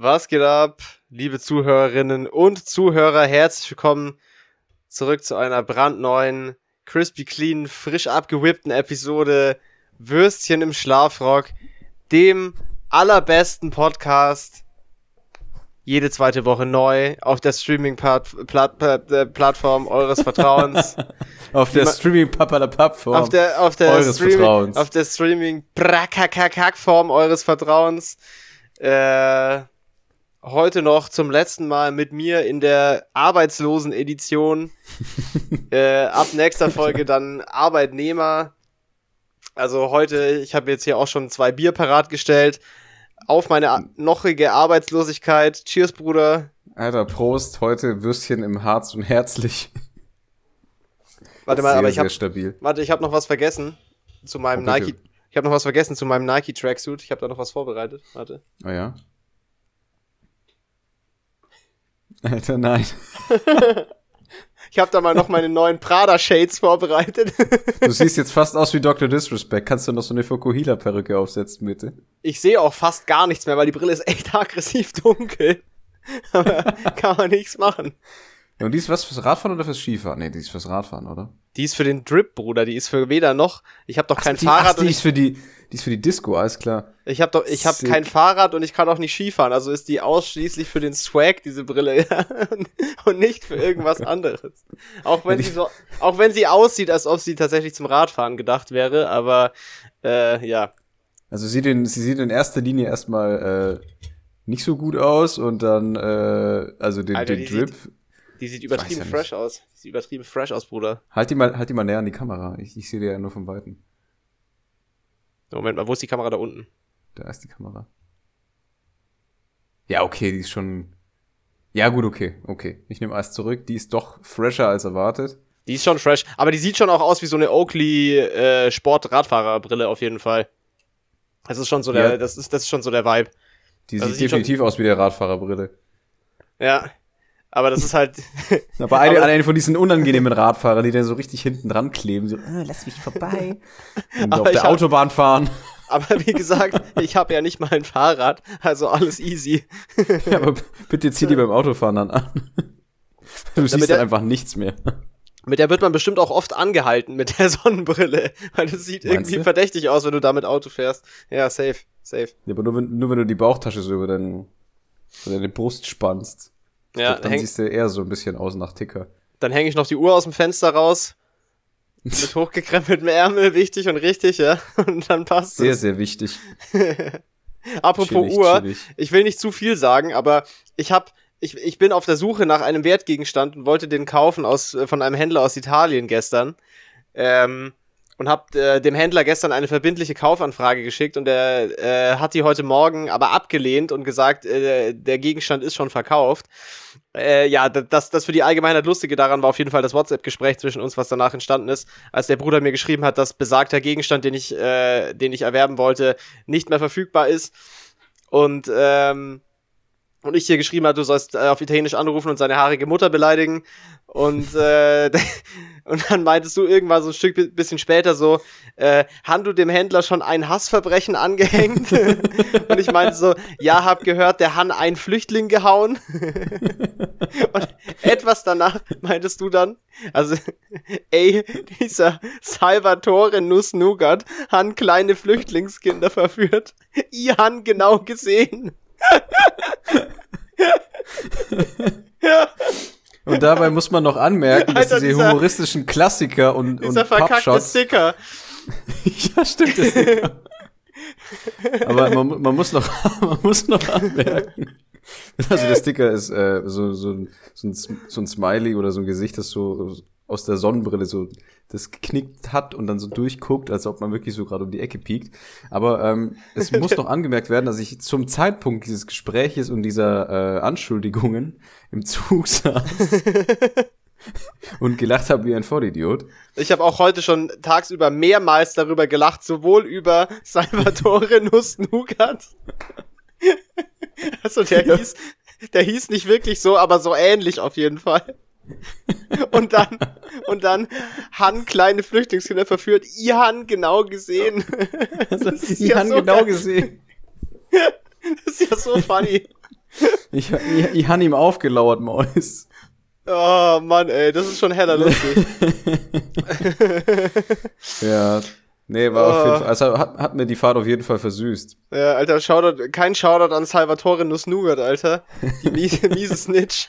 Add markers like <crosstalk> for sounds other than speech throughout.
Was geht ab, liebe Zuhörerinnen und Zuhörer? Herzlich willkommen zurück zu einer brandneuen, crispy clean, frisch abgewhippten Episode Würstchen im Schlafrock, dem allerbesten Podcast jede zweite Woche neu auf der Streaming-Plattform äh, eures Vertrauens. <laughs> auf der Streaming-Plattform auf der, auf der eures Streaming, Vertrauens. Auf der Streaming-Form eures Vertrauens. Äh, heute noch zum letzten Mal mit mir in der Arbeitslosen-Edition. <laughs> äh, ab nächster Folge dann Arbeitnehmer. Also heute, ich habe jetzt hier auch schon zwei Bier parat gestellt auf meine nochige Arbeitslosigkeit. Cheers, Bruder. Alter, Prost. Heute Würstchen im Harz und herzlich. Warte mal, sehr, aber ich habe. Warte, ich habe noch was vergessen zu meinem Oh. Nike. Ich habe noch was vergessen zu meinem Nike Tracksuit. Ich habe da noch was vorbereitet. Warte. Oh ja? Alter, nein. <laughs> Ich habe da mal noch meine neuen Prada Shades vorbereitet. <laughs> Du siehst jetzt fast aus wie Dr. Disrespect. Kannst du noch so eine Fokuhila-Perücke aufsetzen, bitte? Ich sehe auch fast gar nichts mehr, weil die Brille ist echt <laughs> aggressiv dunkel. Aber kann man nichts machen. Und die ist was fürs Radfahren oder fürs Skifahren? Nee, die ist fürs Radfahren, oder? Die ist für den Drip, Bruder. Die ist für weder noch. Ich habe doch kein die, Fahrrad ach, die ist für die, die ist für die Disco, alles klar. Ich habe doch, ich habe kein Fahrrad und ich kann auch nicht Skifahren. Also ist die ausschließlich für den Swag diese Brille ja, <laughs> und, nicht für irgendwas <laughs> anderes. Auch wenn sie so, auch wenn sie aussieht, als ob sie tatsächlich zum Radfahren gedacht wäre. Aber äh, ja, Also sie, den, sie sieht in erster Linie erstmal äh, nicht so gut aus und dann, äh, also den, Alter, den Drip. Die sieht übertrieben ja fresh aus. Die sieht übertrieben fresh aus, Bruder. Halt die mal, halt die mal näher an die Kamera. Ich, ich sehe die ja nur von Weitem. Moment mal, wo ist die Kamera da unten? Da ist die Kamera. Ja, okay, die ist schon. Ja, gut, okay, okay. Ich nehme alles zurück. Die ist doch fresher als erwartet. Die ist schon fresh, aber die sieht schon auch aus wie so eine Oakley äh, Sport-Radfahrerbrille auf jeden Fall. Das ist schon so der, Ja. das ist, das ist schon so der Vibe. Die Also sieht sieht schon- definitiv aus wie der Radfahrerbrille. Ja. Aber das ist halt, <laughs> Aber eine, eine von diesen unangenehmen Radfahrern, die dann so richtig hinten dran kleben, so, äh, lass mich vorbei. <laughs> Und auf der hab- Autobahn fahren. aber wie gesagt, ich habe ja nicht mal ein Fahrrad, also alles easy. Ja, aber bitte zieh die beim Autofahren dann an. Du siehst der- dann einfach nichts mehr. Mit der wird man bestimmt auch oft angehalten mit der <laughs> Sonnenbrille, weil das sieht Meinst irgendwie du? verdächtig aus, wenn du damit Auto fährst. Ja, safe, safe. Ja, aber nur wenn, nur wenn du die Bauchtasche so über, dein, über deine Brust spannst. Ja, dann häng, siehst du eher so ein bisschen aus nach Ticker. dann hänge ich noch die Uhr aus dem Fenster raus. Mit hochgekrempeltem Ärmel, wichtig und richtig, ja. <laughs> Und dann passt Sehr, es. sehr wichtig. <laughs> Apropos Chillig, Uhr, chillig. ich will nicht zu viel sagen, aber ich hab, ich, ich bin auf der Suche nach einem Wertgegenstand und wollte den kaufen aus, äh, von einem Händler aus Italien gestern. Ähm, und hab äh, dem Händler gestern eine verbindliche Kaufanfrage geschickt und er äh, hat die heute Morgen aber abgelehnt und gesagt, äh, der Gegenstand ist schon verkauft. Äh, ja, das, das für die Allgemeinheit Lustige daran war auf jeden Fall das WhatsApp-Gespräch zwischen uns, was danach entstanden ist, als der Bruder mir geschrieben hat, dass besagter Gegenstand, den ich, äh, den ich erwerben wollte, nicht mehr verfügbar ist. Und, ähm, und ich hier geschrieben hat, du sollst äh, auf Italienisch anrufen und seine haarige Mutter beleidigen. Und, äh, <laughs> und dann meintest du irgendwann so ein Stück bi- bisschen später so, äh, haben du dem Händler schon ein Hassverbrechen angehängt? <laughs> und ich meinte so, ja, hab gehört, der Han einen Flüchtling gehauen. <laughs> und etwas danach meintest du dann, also, ey, dieser Salvatore Nuss Nougat han kleine Flüchtlingskinder verführt. Ich han genau gesehen. Und dabei muss man noch anmerken, dass Alter, diese dieser- humoristischen Klassiker und, und Dieser verkackte Pappshots. Sticker. <laughs> ja, stimmt. Das Aber man, man, muss noch, <laughs> man muss noch anmerken. Also der Sticker ist äh, so, so, ein- so, ein, so ein Smiley oder so ein Gesicht, das so aus der Sonnenbrille so das geknickt hat und dann so durchguckt, als ob man wirklich so gerade um die Ecke piekt. Aber ähm, es <laughs> muss noch angemerkt werden, dass ich zum Zeitpunkt dieses Gespräches und dieser äh, Anschuldigungen im Zug saß <laughs> und gelacht habe wie ein Vollidiot. Ich habe auch heute schon tagsüber mehrmals darüber gelacht, sowohl über Salvatore Nuss Nougat. Also der Ja. hieß, der hieß nicht wirklich so, aber so ähnlich auf jeden Fall. Und dann, und dann Han kleine Flüchtlingskinder verführt. Ihr Han genau gesehen. <laughs> Das ist Die ja so genau geil. gesehen. Das ist ja so funny. Ich, ich, ich han ihm aufgelauert, Maus. Oh Mann, ey, das ist schon heller lustig. <laughs> Ja. Nee, war auf jeden Fall, also hat, hat mir die Fahrt auf jeden Fall versüßt. ja, Alter, Shoutout, kein Shoutout an Salvatore Nussnugat, Alter. Die miese, miese Snitch.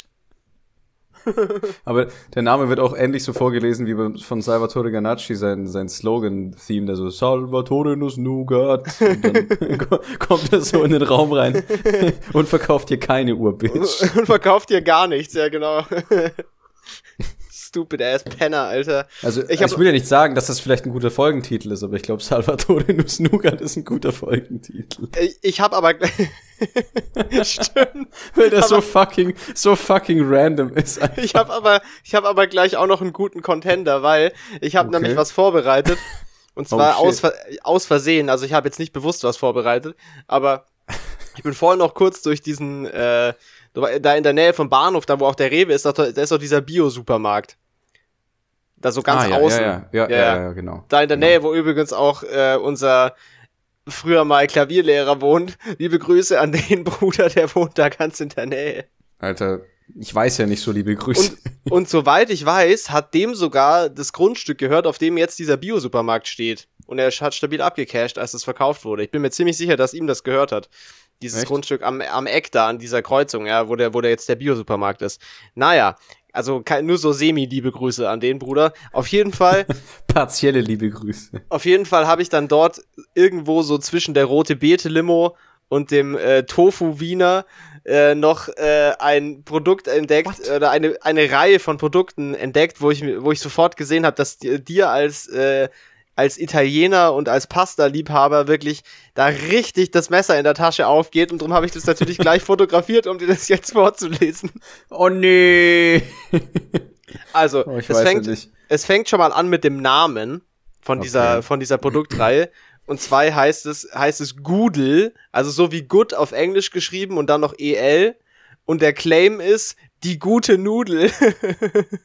<laughs> Aber der Name wird auch ähnlich so vorgelesen wie von Salvatore Ganacci, sein, sein Slogan-Theme, der so Salvatore Nuss Nougat. Und dann <laughs> ko- kommt er so in den Raum rein <laughs> und verkauft hier keine Uhr, Bitch. Und verkauft dir gar nichts, ja genau. Stupid ass Penner, Alter. Also Ich ich, hab- will ja nicht sagen, dass das vielleicht ein guter Folgentitel ist, aber ich glaube, Salvatore <laughs> Nuss Nougat ist ein guter Folgentitel. Ich, ich hab aber. <laughs> Stimmt. Weil der so fucking, so fucking random ist. <laughs> Ich habe aber, ich habe aber gleich auch noch einen guten Contender, weil ich habe Okay. nämlich was vorbereitet und zwar Oh, aus, aus Versehen. Also ich habe jetzt nicht bewusst was vorbereitet, aber ich bin vorhin noch kurz durch diesen, äh, da in der Nähe vom Bahnhof, da wo auch der Rewe ist, da, ist doch dieser Bio-Supermarkt. Da so ganz ah, ja, außen. Ja, ja, ja, Ja, ja, genau. Da in der Nähe, wo übrigens auch äh, unser früher mal Klavierlehrer wohnt. <laughs> Liebe Grüße an den <laughs> Bruder, der wohnt da ganz in der Nähe. Alter, ich weiß ja nicht so, liebe Grüße. Und, und soweit ich weiß, hat dem sogar das Grundstück gehört, auf dem jetzt dieser Bio-Supermarkt steht. Und er hat stabil abgecasht, als es verkauft wurde. Ich bin mir ziemlich sicher, dass ihm das gehört hat. Dieses Echt? Grundstück am, am Eck da, an dieser Kreuzung, ja, wo der, wo der jetzt der Bio-Supermarkt ist. Naja, also nur so semi-liebe Grüße an den Bruder. Auf jeden Fall, <laughs> Partielle liebe Grüße. auf jeden Fall habe ich dann dort irgendwo so zwischen der rote Beete-Limo und dem äh, Tofu-Wiener äh, noch äh, ein Produkt entdeckt oder eine, eine Reihe von Produkten entdeckt, wo ich, wo ich sofort gesehen habe, dass di- dir als, äh, als Italiener und als Pasta-Liebhaber wirklich da richtig das Messer in der Tasche aufgeht und darum habe ich das natürlich <laughs> gleich fotografiert, um dir das jetzt vorzulesen. Oh nee. Also, Oh, es, fängt, ja es fängt schon mal an mit dem Namen von dieser, Okay. von dieser Produktreihe. Und zwar heißt es, heißt es Goodle, also so wie Good auf Englisch geschrieben und dann noch EL. Und der Claim ist die gute Nudel.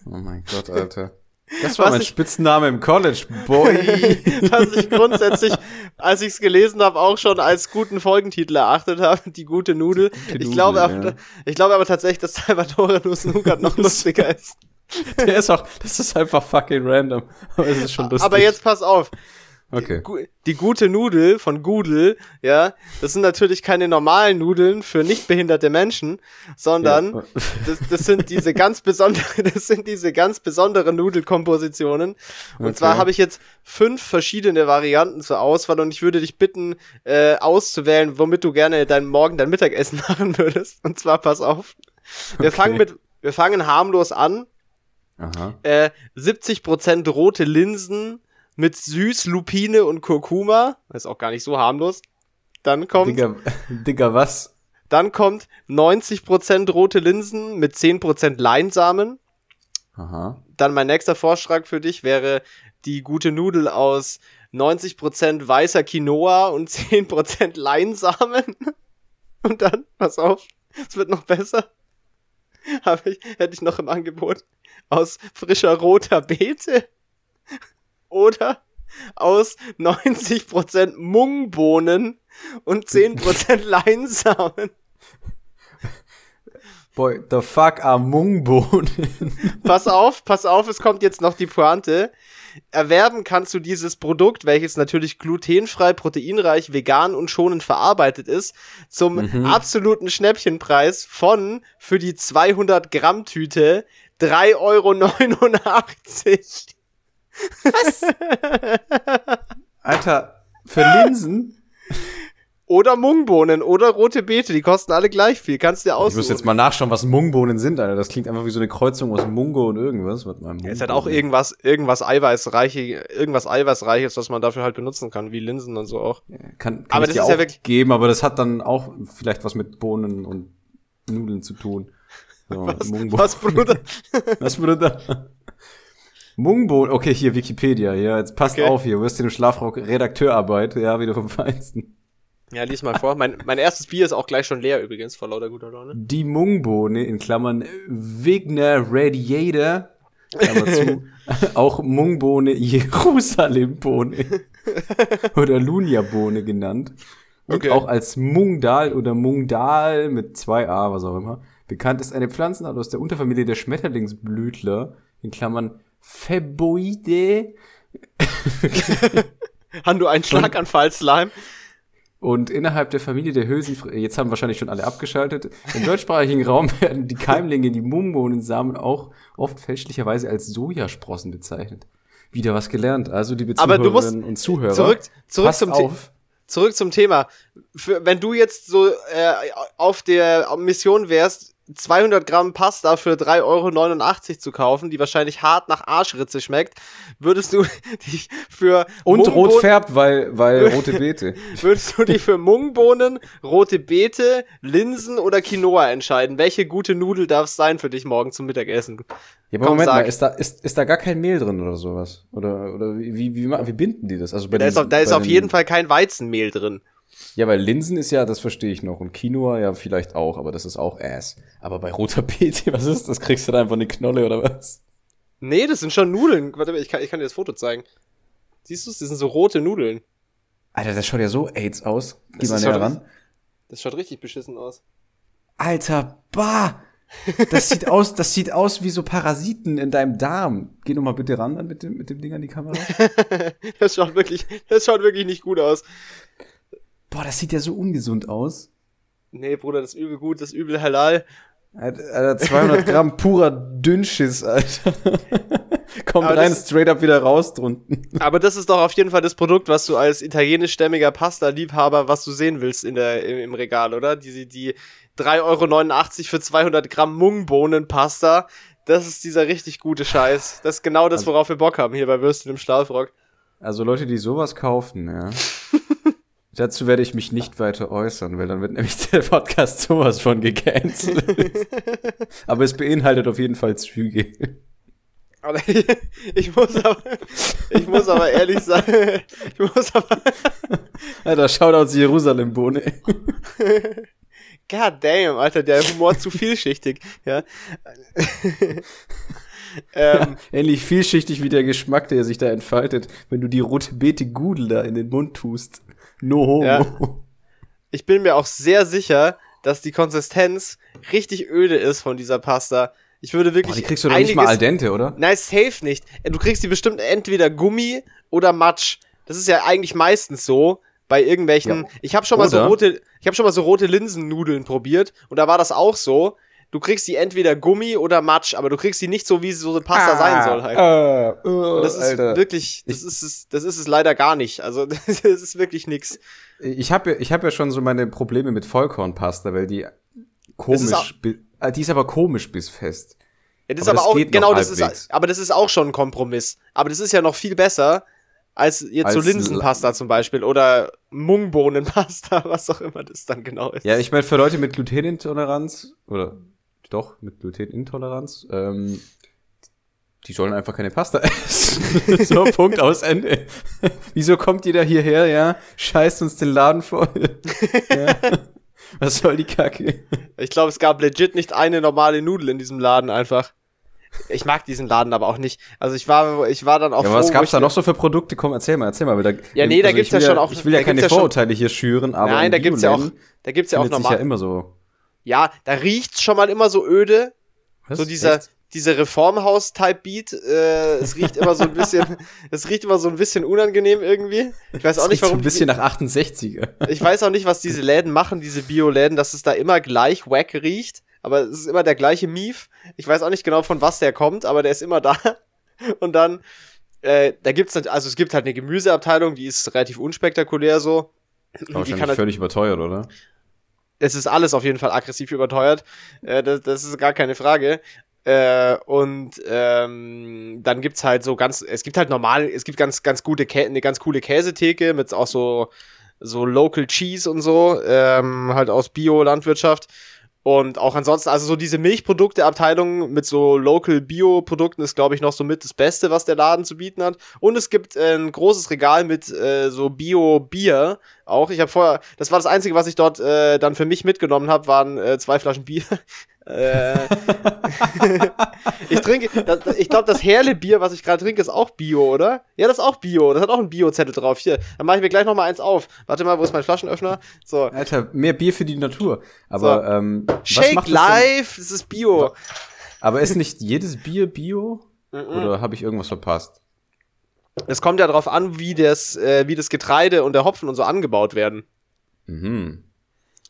Oh mein Gott, Alter. <laughs> Das Was war mein ich- Spitzname im College, boy. <laughs> Was ich grundsätzlich, als ich es gelesen habe, auch schon als guten Folgentitel erachtet habe, die gute Nudel. ich, Nudel, glaube aber, ja. ich glaube aber tatsächlich, dass Salvatore Nussnugat noch <laughs> lustiger ist. <laughs> Der ist auch, das ist einfach fucking random. Aber es ist schon lustig. Aber jetzt pass auf. Okay. Gu- Die gute Nudel von Gudel, ja, das sind natürlich keine normalen Nudeln für nicht behinderte Menschen, sondern Ja. <laughs> das, das sind diese ganz besondere, <laughs> das sind diese ganz besonderen Nudelkompositionen. Und Okay. zwar habe ich jetzt fünf verschiedene Varianten zur Auswahl und ich würde dich bitten, äh, auszuwählen, womit du gerne dein Morgen dein Mittagessen <laughs> machen würdest. Und zwar pass auf. Wir Okay. fangen mit, wir fangen harmlos an. Aha. Äh, 70% rote Linsen mit Süß, Lupine und Kurkuma. Ist auch gar nicht so harmlos. Dann kommt, Digga, <laughs> Digga, was? dann kommt 90% rote Linsen mit 10% Leinsamen. Aha. Dann mein nächster Vorschlag für dich wäre die gute Nudel aus 90% weißer Quinoa und 10% Leinsamen. <laughs> Und dann, pass auf, es wird noch besser. Habe ich, hätte ich noch im Angebot aus frischer roter Beete oder aus 90% Mungbohnen und 10% <laughs> Leinsamen. Boy, the fuck are Mungbohnen? <laughs> Pass auf, pass auf, es kommt jetzt noch die Pointe. Erwerben kannst du dieses Produkt, welches natürlich glutenfrei, proteinreich, vegan und schonend verarbeitet ist, zum Mhm. absoluten Schnäppchenpreis von für die 200 Gramm Tüte 3,89 Euro. <laughs> Alter, für Linsen? Oder Mungbohnen oder rote Beete, die kosten alle gleich viel. Kannst du dir Ich muss aussuchen. jetzt mal nachschauen, was Mungbohnen sind, Alter. Das klingt einfach wie so eine Kreuzung aus Mungo und irgendwas. Warte mal, Es ist halt auch irgendwas, irgendwas Eiweißreiche, irgendwas Eiweißreiches, was man dafür halt benutzen kann, wie Linsen und so auch. Kann, kann Aber ich das dir ist ja auch wirklich- geben, aber das hat dann auch vielleicht was mit Bohnen und Nudeln zu tun. So, <laughs> Was, was Bruder? <laughs> Was Bruder? Mungbohnen, okay, hier Wikipedia, ja, jetzt passt Okay. auf hier, wirst du im Schlafrock Redakteurarbeit, ja, wieder vom Feinsten. Ja, lies mal vor. Mein, mein erstes Bier ist auch gleich schon leer übrigens, vor lauter guter Laune. Die Mungbohne, in Klammern Wigner Radiator, Klammer zu, <laughs> auch Mungbohne Jerusalembohne <laughs> oder Lunia-Bohne genannt, und Okay. auch als Mungdal oder Mungdal mit zwei A, was auch immer, bekannt ist eine Pflanzenart aus der Unterfamilie der Schmetterlingsblütler, in Klammern Pheboidae, <laughs> Haben du einen Schlaganfall-Slime? Und innerhalb der Familie der Hülsenfrüchte, jetzt haben wahrscheinlich schon alle abgeschaltet, im deutschsprachigen <laughs> Raum werden die Keimlinge, die Mungbohnensamen auch oft fälschlicherweise als Sojasprossen bezeichnet. Wieder was gelernt. Also, liebe Aber du musst Zuhörerinnen und Zuhörer, Zurück, zurück passt zum Thema. auf. Zurück zum Thema. Für, wenn du jetzt so äh, auf der Mission wärst, 200 Gramm Pasta für 3,89 Euro zu kaufen, die wahrscheinlich hart nach Arschritze schmeckt, würdest du <laughs> dich für Und Mungbohnen- rot färbt, weil, weil <laughs> rote Beete. würdest du dich für Mungbohnen, rote Beete, Linsen oder Quinoa entscheiden? Welche gute Nudel darf es sein für dich morgen zum Mittagessen? Ja, aber Komm, Moment sag. mal, ist da, ist, ist da gar kein Mehl drin oder sowas? Oder, oder wie, wie, wie, wie binden die das? Also bei Da ist, den- auf, da ist auf den- jeden Fall kein Weizenmehl drin. Ja, weil Linsen ist ja, das verstehe ich noch. Und Quinoa ja vielleicht auch, aber das ist auch Ass. Aber bei roter <laughs> Beete, was ist das? Kriegst du da einfach eine Knolle oder was? Nee, das sind schon Nudeln. Warte mal, ich kann, ich kann dir das Foto zeigen. Siehst du es? Das sind so rote Nudeln. Alter, das schaut ja so AIDS aus. Geh mal näher ran. Das schaut richtig beschissen aus. Alter, bah! Das sieht aus, das sieht aus wie so Parasiten in deinem Darm. Geh noch mal bitte ran dann mit dem, mit dem Ding an die Kamera. <laughs> Das schaut wirklich, das schaut wirklich nicht gut aus. Boah, das sieht ja so ungesund aus. Nee, Bruder, das ist übel gut, das ist übel halal. Alter, Alter 200 <laughs> Gramm purer Dünnschiss, Alter. <laughs> Kommt Aber rein, das- straight up wieder raus drunten. <laughs> Aber das ist doch auf jeden Fall das Produkt, was du als italienischstämmiger Pasta-Liebhaber, was du sehen willst in der, im, im Regal, oder? Die, die 3,89 Euro für 200 Gramm Mungbohnen-Pasta. Das ist dieser richtig gute Scheiß. Das ist genau das, worauf wir Bock haben hier bei Würstchen im Schlafrock. Also Leute, die sowas kaufen, ja. Dazu werde ich mich nicht weiter äußern, weil dann wird nämlich der Podcast sowas von gecancelt. <laughs> Aber es beinhaltet auf jeden Fall Züge. Aber <laughs> ich, muss aber, ich muss aber ehrlich sagen, ich muss aber, <laughs> Alter, Shoutouts Jerusalem-Bohne. god damn, Alter, der Humor zu vielschichtig, ja. ähm, Ähnlich vielschichtig wie der Geschmack, der sich da entfaltet, wenn du die rote Beete Gudel da in den Mund tust. No homo. Ja. ich bin mir auch sehr sicher, dass die Konsistenz richtig öde ist von dieser Pasta. Ich würde wirklich Boah, die kriegst du doch nicht mal al dente, oder? Nein, safe nicht. Du kriegst die bestimmt entweder Gummi oder Matsch. Das ist ja eigentlich meistens so bei irgendwelchen. Ja. Ich habe schon mal so rote, ich habe schon mal so rote Linsennudeln probiert und da war das auch so. Du kriegst die entweder Gummi oder Matsch, aber du kriegst die nicht so, wie so eine Pasta sein soll halt. Äh, äh, das ist Alter. wirklich, das ist es, das ist es leider gar nicht. Also <laughs> das ist wirklich nix. Ich habe ja, ich hab ja schon so meine Probleme mit Vollkornpasta, weil die komisch, auch- äh, die ist aber komisch bissfest. Ja, das Aber ist aber das auch, genau, das halbwegs. ist, aber das ist auch schon ein Kompromiss. Aber das ist ja noch viel besser als jetzt so Als Linsenpasta zum Beispiel oder Mungbohnenpasta, <laughs> was auch immer das dann genau ist. Ja, ich meine, für Leute mit Glutenintoleranz, oder doch, mit Glutenintoleranz, ähm, die sollen einfach keine Pasta essen. <laughs> so, Punkt aus Ende. Wieso kommt jeder hierher, ja? Scheißt uns den Laden voll. <laughs> ja. Was soll die Kacke? Ich glaube, es gab legit nicht eine normale Nudel in diesem Laden einfach. Ich mag diesen Laden aber auch nicht. Also ich war, ich war dann auch Ja, aber was froh, gab's da noch so für Produkte? Komm, erzähl mal, erzähl mal. Da, Ja, nee, da also gibt's ich ja schon auch- Ich will ja da keine Vorurteile hier schüren, aber Nein, da gibt's ja auch, da gibt's ja auch sich ja normal. immer so. Ja, da riecht's schon mal immer so öde. Was? So dieser, Echt? dieser Reformhaus-Type-Beat, äh, es riecht immer so ein bisschen, <laughs> es riecht immer so ein bisschen unangenehm irgendwie. Ich weiß auch Das nicht, riecht so warum ein bisschen nach 68er. die, ich weiß auch nicht, was diese Läden machen, diese Bio-Läden, dass es da immer gleich wack riecht, aber es ist immer der gleiche Mief. Ich weiß auch nicht genau, von was der kommt, aber der ist immer da. <laughs> Und dann, äh, da gibt's, also es gibt halt eine Gemüseabteilung, die ist relativ unspektakulär so. Die Wahrscheinlich kann halt, völlig überteuert, oder? Es ist alles auf jeden Fall aggressiv überteuert. Äh, das, das ist gar keine Frage. Äh, und ähm, dann gibt's halt so ganz, es gibt halt normal, es gibt ganz, ganz gute, Kä eine ganz coole Käsetheke mit auch so, so Local Cheese und so, ähm, halt aus Bio-Landwirtschaft. Und auch ansonsten, also so diese Milchprodukte-Abteilung mit so Local Bio-Produkten ist, glaube ich, noch so mit das Beste, was der Laden zu bieten hat. Und es gibt äh, ein großes Regal mit äh, so Bio-Bier auch. Ich habe vorher, das war das Einzige, was ich dort äh, dann für mich mitgenommen habe, waren äh, zwei Flaschen Bier. Äh, <laughs> ich trinke, das, ich glaube, das Herle-Bier, was ich gerade trinke, ist auch Bio, oder? Ja, das ist auch Bio. Das hat auch einen Bio-Zettel drauf. Hier, dann mache ich mir gleich noch mal eins auf. Warte mal, wo ist mein Flaschenöffner? So. Alter, mehr Bier für die Natur. Aber So. ähm, was Shake denn- Life, das ist Bio. Aber ist nicht jedes Bier Bio? Oder habe ich irgendwas verpasst? Es kommt ja darauf an, wie das, äh, wie das Getreide und der Hopfen und so angebaut werden. Mhm.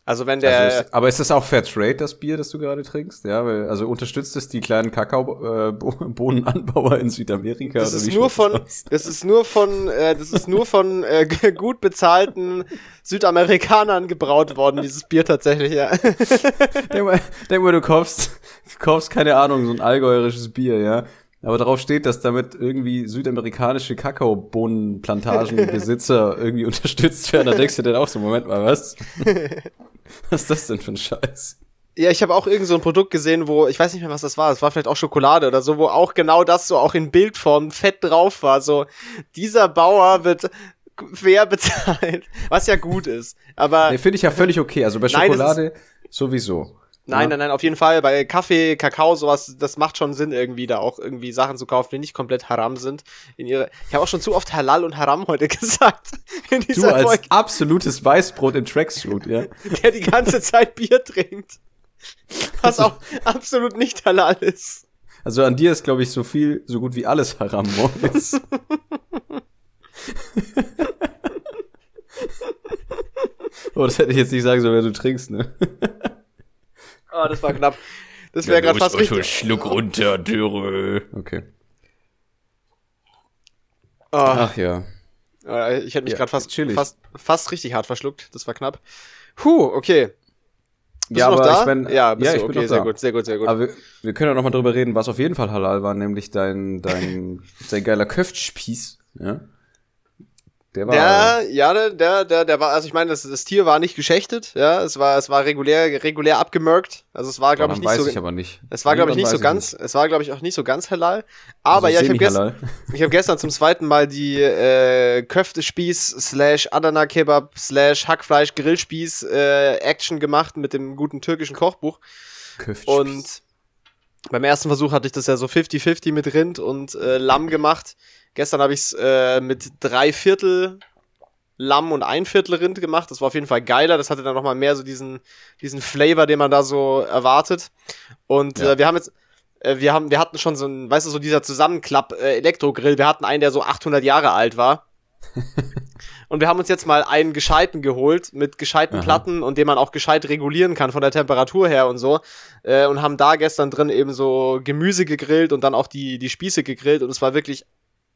Also wenn der, Also ist, aber ist das auch Fair Trade, das Bier, das du gerade trinkst? Ja, weil, also unterstützt es die kleinen Kakaobohnenanbauer <laughs> in Südamerika? das ist nur von, das ist nur von, äh, das ist nur von äh, gut bezahlten Südamerikanern gebraut worden, dieses Bier tatsächlich, ja. Denk mal, denk mal, du kaufst, du kaufst, keine Ahnung, so ein allgäuerisches Bier, ja. Aber darauf steht, dass damit irgendwie südamerikanische Kakaobohnenplantagenbesitzer <laughs> irgendwie unterstützt werden. Da denkst du dir auch so, Moment mal, was? <laughs> Was ist das denn für ein Scheiß? Ja, ich habe auch irgend so ein Produkt gesehen, wo, ich weiß nicht mehr, was das war, es war vielleicht auch Schokolade oder so, wo auch genau das so auch in Bildform fett drauf war. So, dieser Bauer wird fair bezahlt, was ja gut ist. Aber Nee, finde ich ja völlig okay. Also bei Nein, Schokolade sowieso. Nein, nein, nein, auf jeden Fall. Bei Kaffee, Kakao, sowas, das macht schon Sinn, irgendwie da auch irgendwie Sachen zu kaufen, die nicht komplett haram sind. In ihre, ich habe auch schon zu oft Halal und Haram heute <laughs> gesagt. In Du als Folge, absolutes Weißbrot in Tracksuit, ja. <laughs> der die ganze Zeit Bier trinkt. Was auch absolut nicht halal ist. Also an dir ist, glaube ich, so viel, so gut wie alles Haram morgens. <laughs> oh, das hätte ich jetzt nicht sagen sollen, wenn du trinkst, ne? Ah, das war knapp. Das wäre gerade fast richtig. Schluck runter, Dürre. Okay. Ah, Ach ja. äh, ich hätte mich Ja, gerade fast, chillig. fast, fast richtig hart verschluckt. Das war knapp. Puh, okay. Bist ja, du noch aber da? ich mein, ja, bist ja, du. ich okay, sehr da. gut, sehr gut, sehr gut. Aber wir, wir können ja noch mal drüber reden, was auf jeden Fall halal war, nämlich dein, dein, <laughs> dein geiler Köftspieß, ja? Der war, Der, ja, der, der, der, war, also ich meine, das, das Tier war nicht geschächtet, ja, es war, es war regulär, regulär abgemürkt. Also es war, glaube ich, nicht weiß so, ich aber nicht. es war, glaube ich, nicht so ganz, es war, glaube ich, auch nicht so ganz halal. Aber Also ja, ich habe gestern, <laughs> ich habe gestern zum zweiten Mal die äh, Köftespieß slash Adana Kebab slash Hackfleisch Grillspieß äh, Action gemacht mit dem guten türkischen Kochbuch. Köftspieß. Und beim ersten Versuch hatte ich das ja so 50-50 mit Rind und äh, Lamm gemacht. Gestern habe ich es äh, mit drei Viertel Lamm und ein Viertel Rind gemacht. Das war auf jeden Fall geiler. Das hatte dann nochmal mehr so diesen, diesen Flavor, den man da so erwartet. Und Ja. äh, wir haben jetzt, äh, wir haben, wir hatten schon so ein, weißt du, so dieser Zusammenklapp äh, Elektrogrill. Wir hatten einen, der so 800 Jahre alt war. <laughs> Und wir haben uns jetzt mal einen gescheiten geholt mit gescheiten Aha. Platten und den man auch gescheit regulieren kann von der Temperatur her und so. Äh, und haben da gestern drin eben so Gemüse gegrillt und dann auch die, die Spieße gegrillt und es war wirklich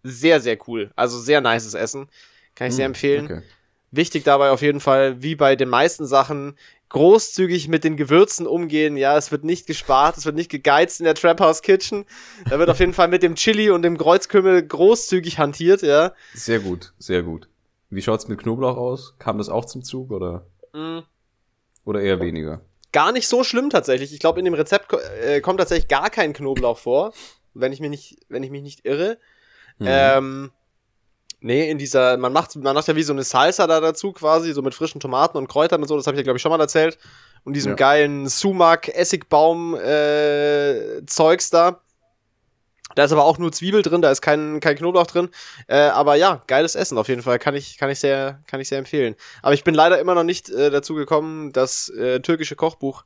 sehr, sehr cool. Also sehr nices Essen. Kann ich sehr Hm, empfehlen. Okay. Wichtig dabei auf jeden Fall, wie bei den meisten Sachen, großzügig mit den Gewürzen umgehen. Ja, es wird nicht gespart, es wird nicht gegeizt in der Trap House Kitchen. Da wird auf jeden Fall mit dem Chili und dem Kreuzkümmel großzügig hantiert, ja. Sehr gut, sehr gut. Wie schaut's mit Knoblauch aus? Kam das auch zum Zug oder, Mm, oder eher weniger? Gar nicht so schlimm tatsächlich. Ich glaube, in dem Rezept äh, kommt tatsächlich gar kein Knoblauch vor, wenn ich mich nicht, wenn ich mich nicht irre. Mhm. Ähm, nee, in dieser, man macht, man macht ja wie so eine Salsa da dazu quasi, so mit frischen Tomaten und Kräutern und so, das habe ich ja, glaube ich, schon mal erzählt. Und diesem Ja. geilen Sumac, Essigbaum, äh, Zeugs da. Da ist aber auch nur Zwiebel drin, da ist kein, kein Knoblauch drin. Äh, aber ja, geiles Essen auf jeden Fall. Kann ich, kann ich, sehr, kann ich sehr empfehlen. Aber ich bin leider immer noch nicht äh, dazu gekommen, das äh, türkische Kochbuch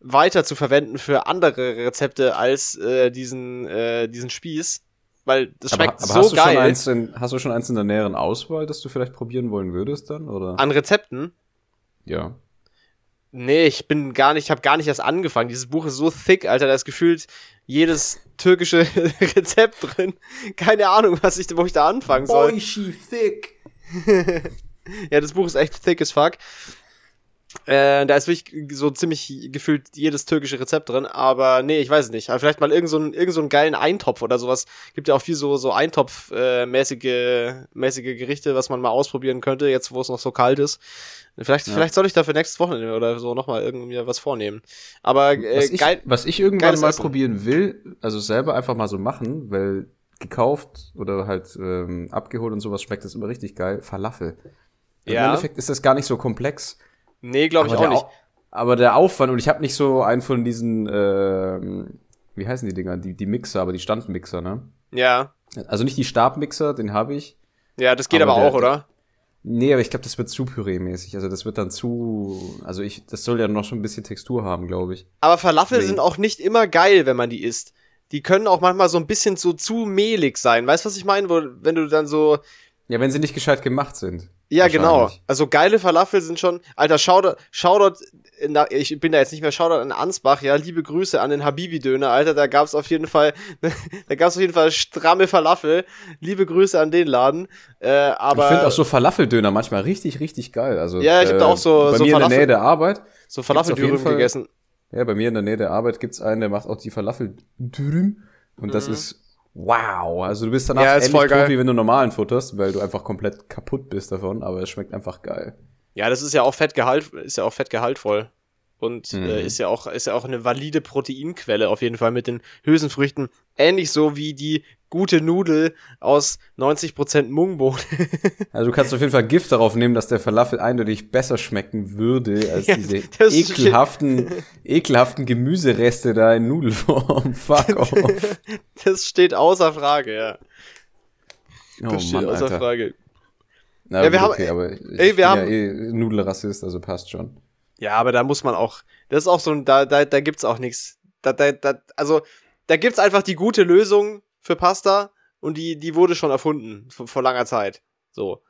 weiter zu verwenden für andere Rezepte als äh, diesen, äh, diesen Spieß. Weil das aber, schmeckt aber so hast, du schon geil eins in, hast du schon eins in der näheren Auswahl, das du vielleicht probieren wollen würdest dann? Oder? an Rezepten. ja. Nee, ich bin gar nicht, ich habe gar nicht erst angefangen. Dieses Buch ist so thick, Alter, da ist gefühlt jedes türkische <laughs> Rezept drin. Keine Ahnung, was ich, wo ich da anfangen soll. thick. <laughs> Ja, das Buch ist echt thick as fuck. Äh, da ist wirklich so ziemlich gefühlt jedes türkische Rezept drin, aber nee, ich weiß es nicht. Aber vielleicht mal irgend so, einen, irgend so einen geilen Eintopf oder sowas. Gibt ja auch viel so, so Eintopf-mäßige mäßige Gerichte, was man mal ausprobieren könnte, jetzt wo es noch so kalt ist. Vielleicht, Ja. vielleicht soll ich da für nächstes Wochenende oder so nochmal irgendwie was vornehmen. Aber äh, Was ich, geil. was ich irgendwann mal Essen. probieren will, also selber einfach mal so machen, weil gekauft oder halt ähm, abgeholt und sowas schmeckt das immer richtig geil. Falafel. Im Ja. Endeffekt ist das gar nicht so komplex. Nee, glaube ich auch nicht. Au- aber der Aufwand, und ich habe nicht so einen von diesen, ähm, wie heißen die Dinger? Die, die Mixer, aber die Standmixer, ne? Ja. Also nicht die Stabmixer, den habe ich. Ja, das geht aber, Aber auch, der- oder? Nee, aber ich glaube, das wird zu Püree-mäßig. Also das wird dann zu. Also ich, das soll ja noch schon ein bisschen Textur haben, glaube ich. Aber Falafel Nee. sind auch nicht immer geil, wenn man die isst. Die können auch manchmal so ein bisschen so zu mehlig sein. Weißt du, was ich meine? Wo, wenn du dann so. Ja, wenn sie nicht gescheit gemacht sind. Ja, genau. Also geile Falafel sind schon. Alter, Shoutout, Shoutout ich bin da jetzt nicht mehr Shoutout an Ansbach, ja, liebe Grüße an den Habibi-Döner, Alter, da gab's auf jeden Fall, <laughs> da gab's auf jeden Fall stramme Falafel. Liebe Grüße an den Laden. Äh, aber ich finde auch so Falafeldöner manchmal richtig, richtig geil. Also, Ja, ich hab da auch so- bei so mir in der Falafel- Nähe der Arbeit. so Falafeldürüm gegessen. Ja, bei mir in der Nähe der Arbeit gibt's einen, der macht auch die Falafeldürüm. Und das ist wow. Also du bist danach. Ja, ist ähnlich voll tot, geil. wie wenn du normalen futterst, weil du einfach komplett kaputt bist davon, aber es schmeckt einfach geil. Ja, das ist ja auch fettgehalt, ist ja auch fettgehaltvoll. Und Mhm. äh, ist ja auch ist ja auch eine valide Proteinquelle auf jeden Fall mit den Hülsenfrüchten. Ähnlich so wie die gute Nudel aus 90% Mungbohnen. <laughs> Also du kannst auf jeden Fall Gift darauf nehmen, dass der Falafel eindeutig besser schmecken würde als Ja, diese ekelhaften, ekelhaften Gemüsereste da in Nudelform. <laughs> Fuck off. Das steht außer Frage, ja. Oh Das steht Mann, außer Alter. Frage. Na, Ja, wir gut, haben- okay, aber ich ey, wir haben- ja eh Nudelrassist, also passt schon. Ja, aber da muss man auch. Das ist auch so ein, da, da, da gibt's auch nichts. Da, da, da, also, da gibt's einfach die gute Lösung für Pasta und die, die wurde schon erfunden vor, vor langer Zeit. So.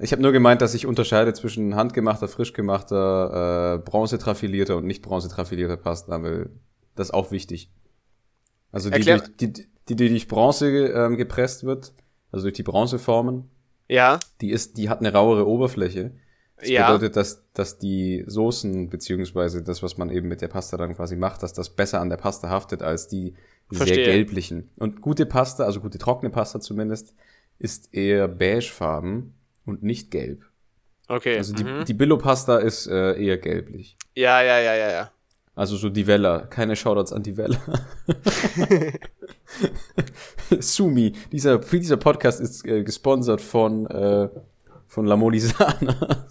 Ich habe nur gemeint, dass ich unterscheide zwischen handgemachter, frischgemachter, äh, bronzetrafilierter und nicht bronzetrafilierter Pasta, weil das ist auch wichtig. Also die, Erklär- durch, die, die, die durch Bronze ähm, gepresst wird, also durch die Bronzeformen, Ja, die ist, die hat eine rauere Oberfläche. Das Ja. bedeutet, dass, dass die Soßen, beziehungsweise das, was man eben mit der Pasta dann quasi macht, dass das besser an der Pasta haftet als die Verstehe. sehr gelblichen. Und gute Pasta, also gute trockene Pasta zumindest, ist eher beigefarben und nicht gelb. okay. Also die, mhm. die Billo-Pasta ist äh, eher gelblich. ja, ja, ja, ja, ja. Also so die Vella. Keine Shoutouts an die Vella. <laughs> Sumi. Dieser, dieser Podcast ist äh, gesponsert von, äh, von La Molisana.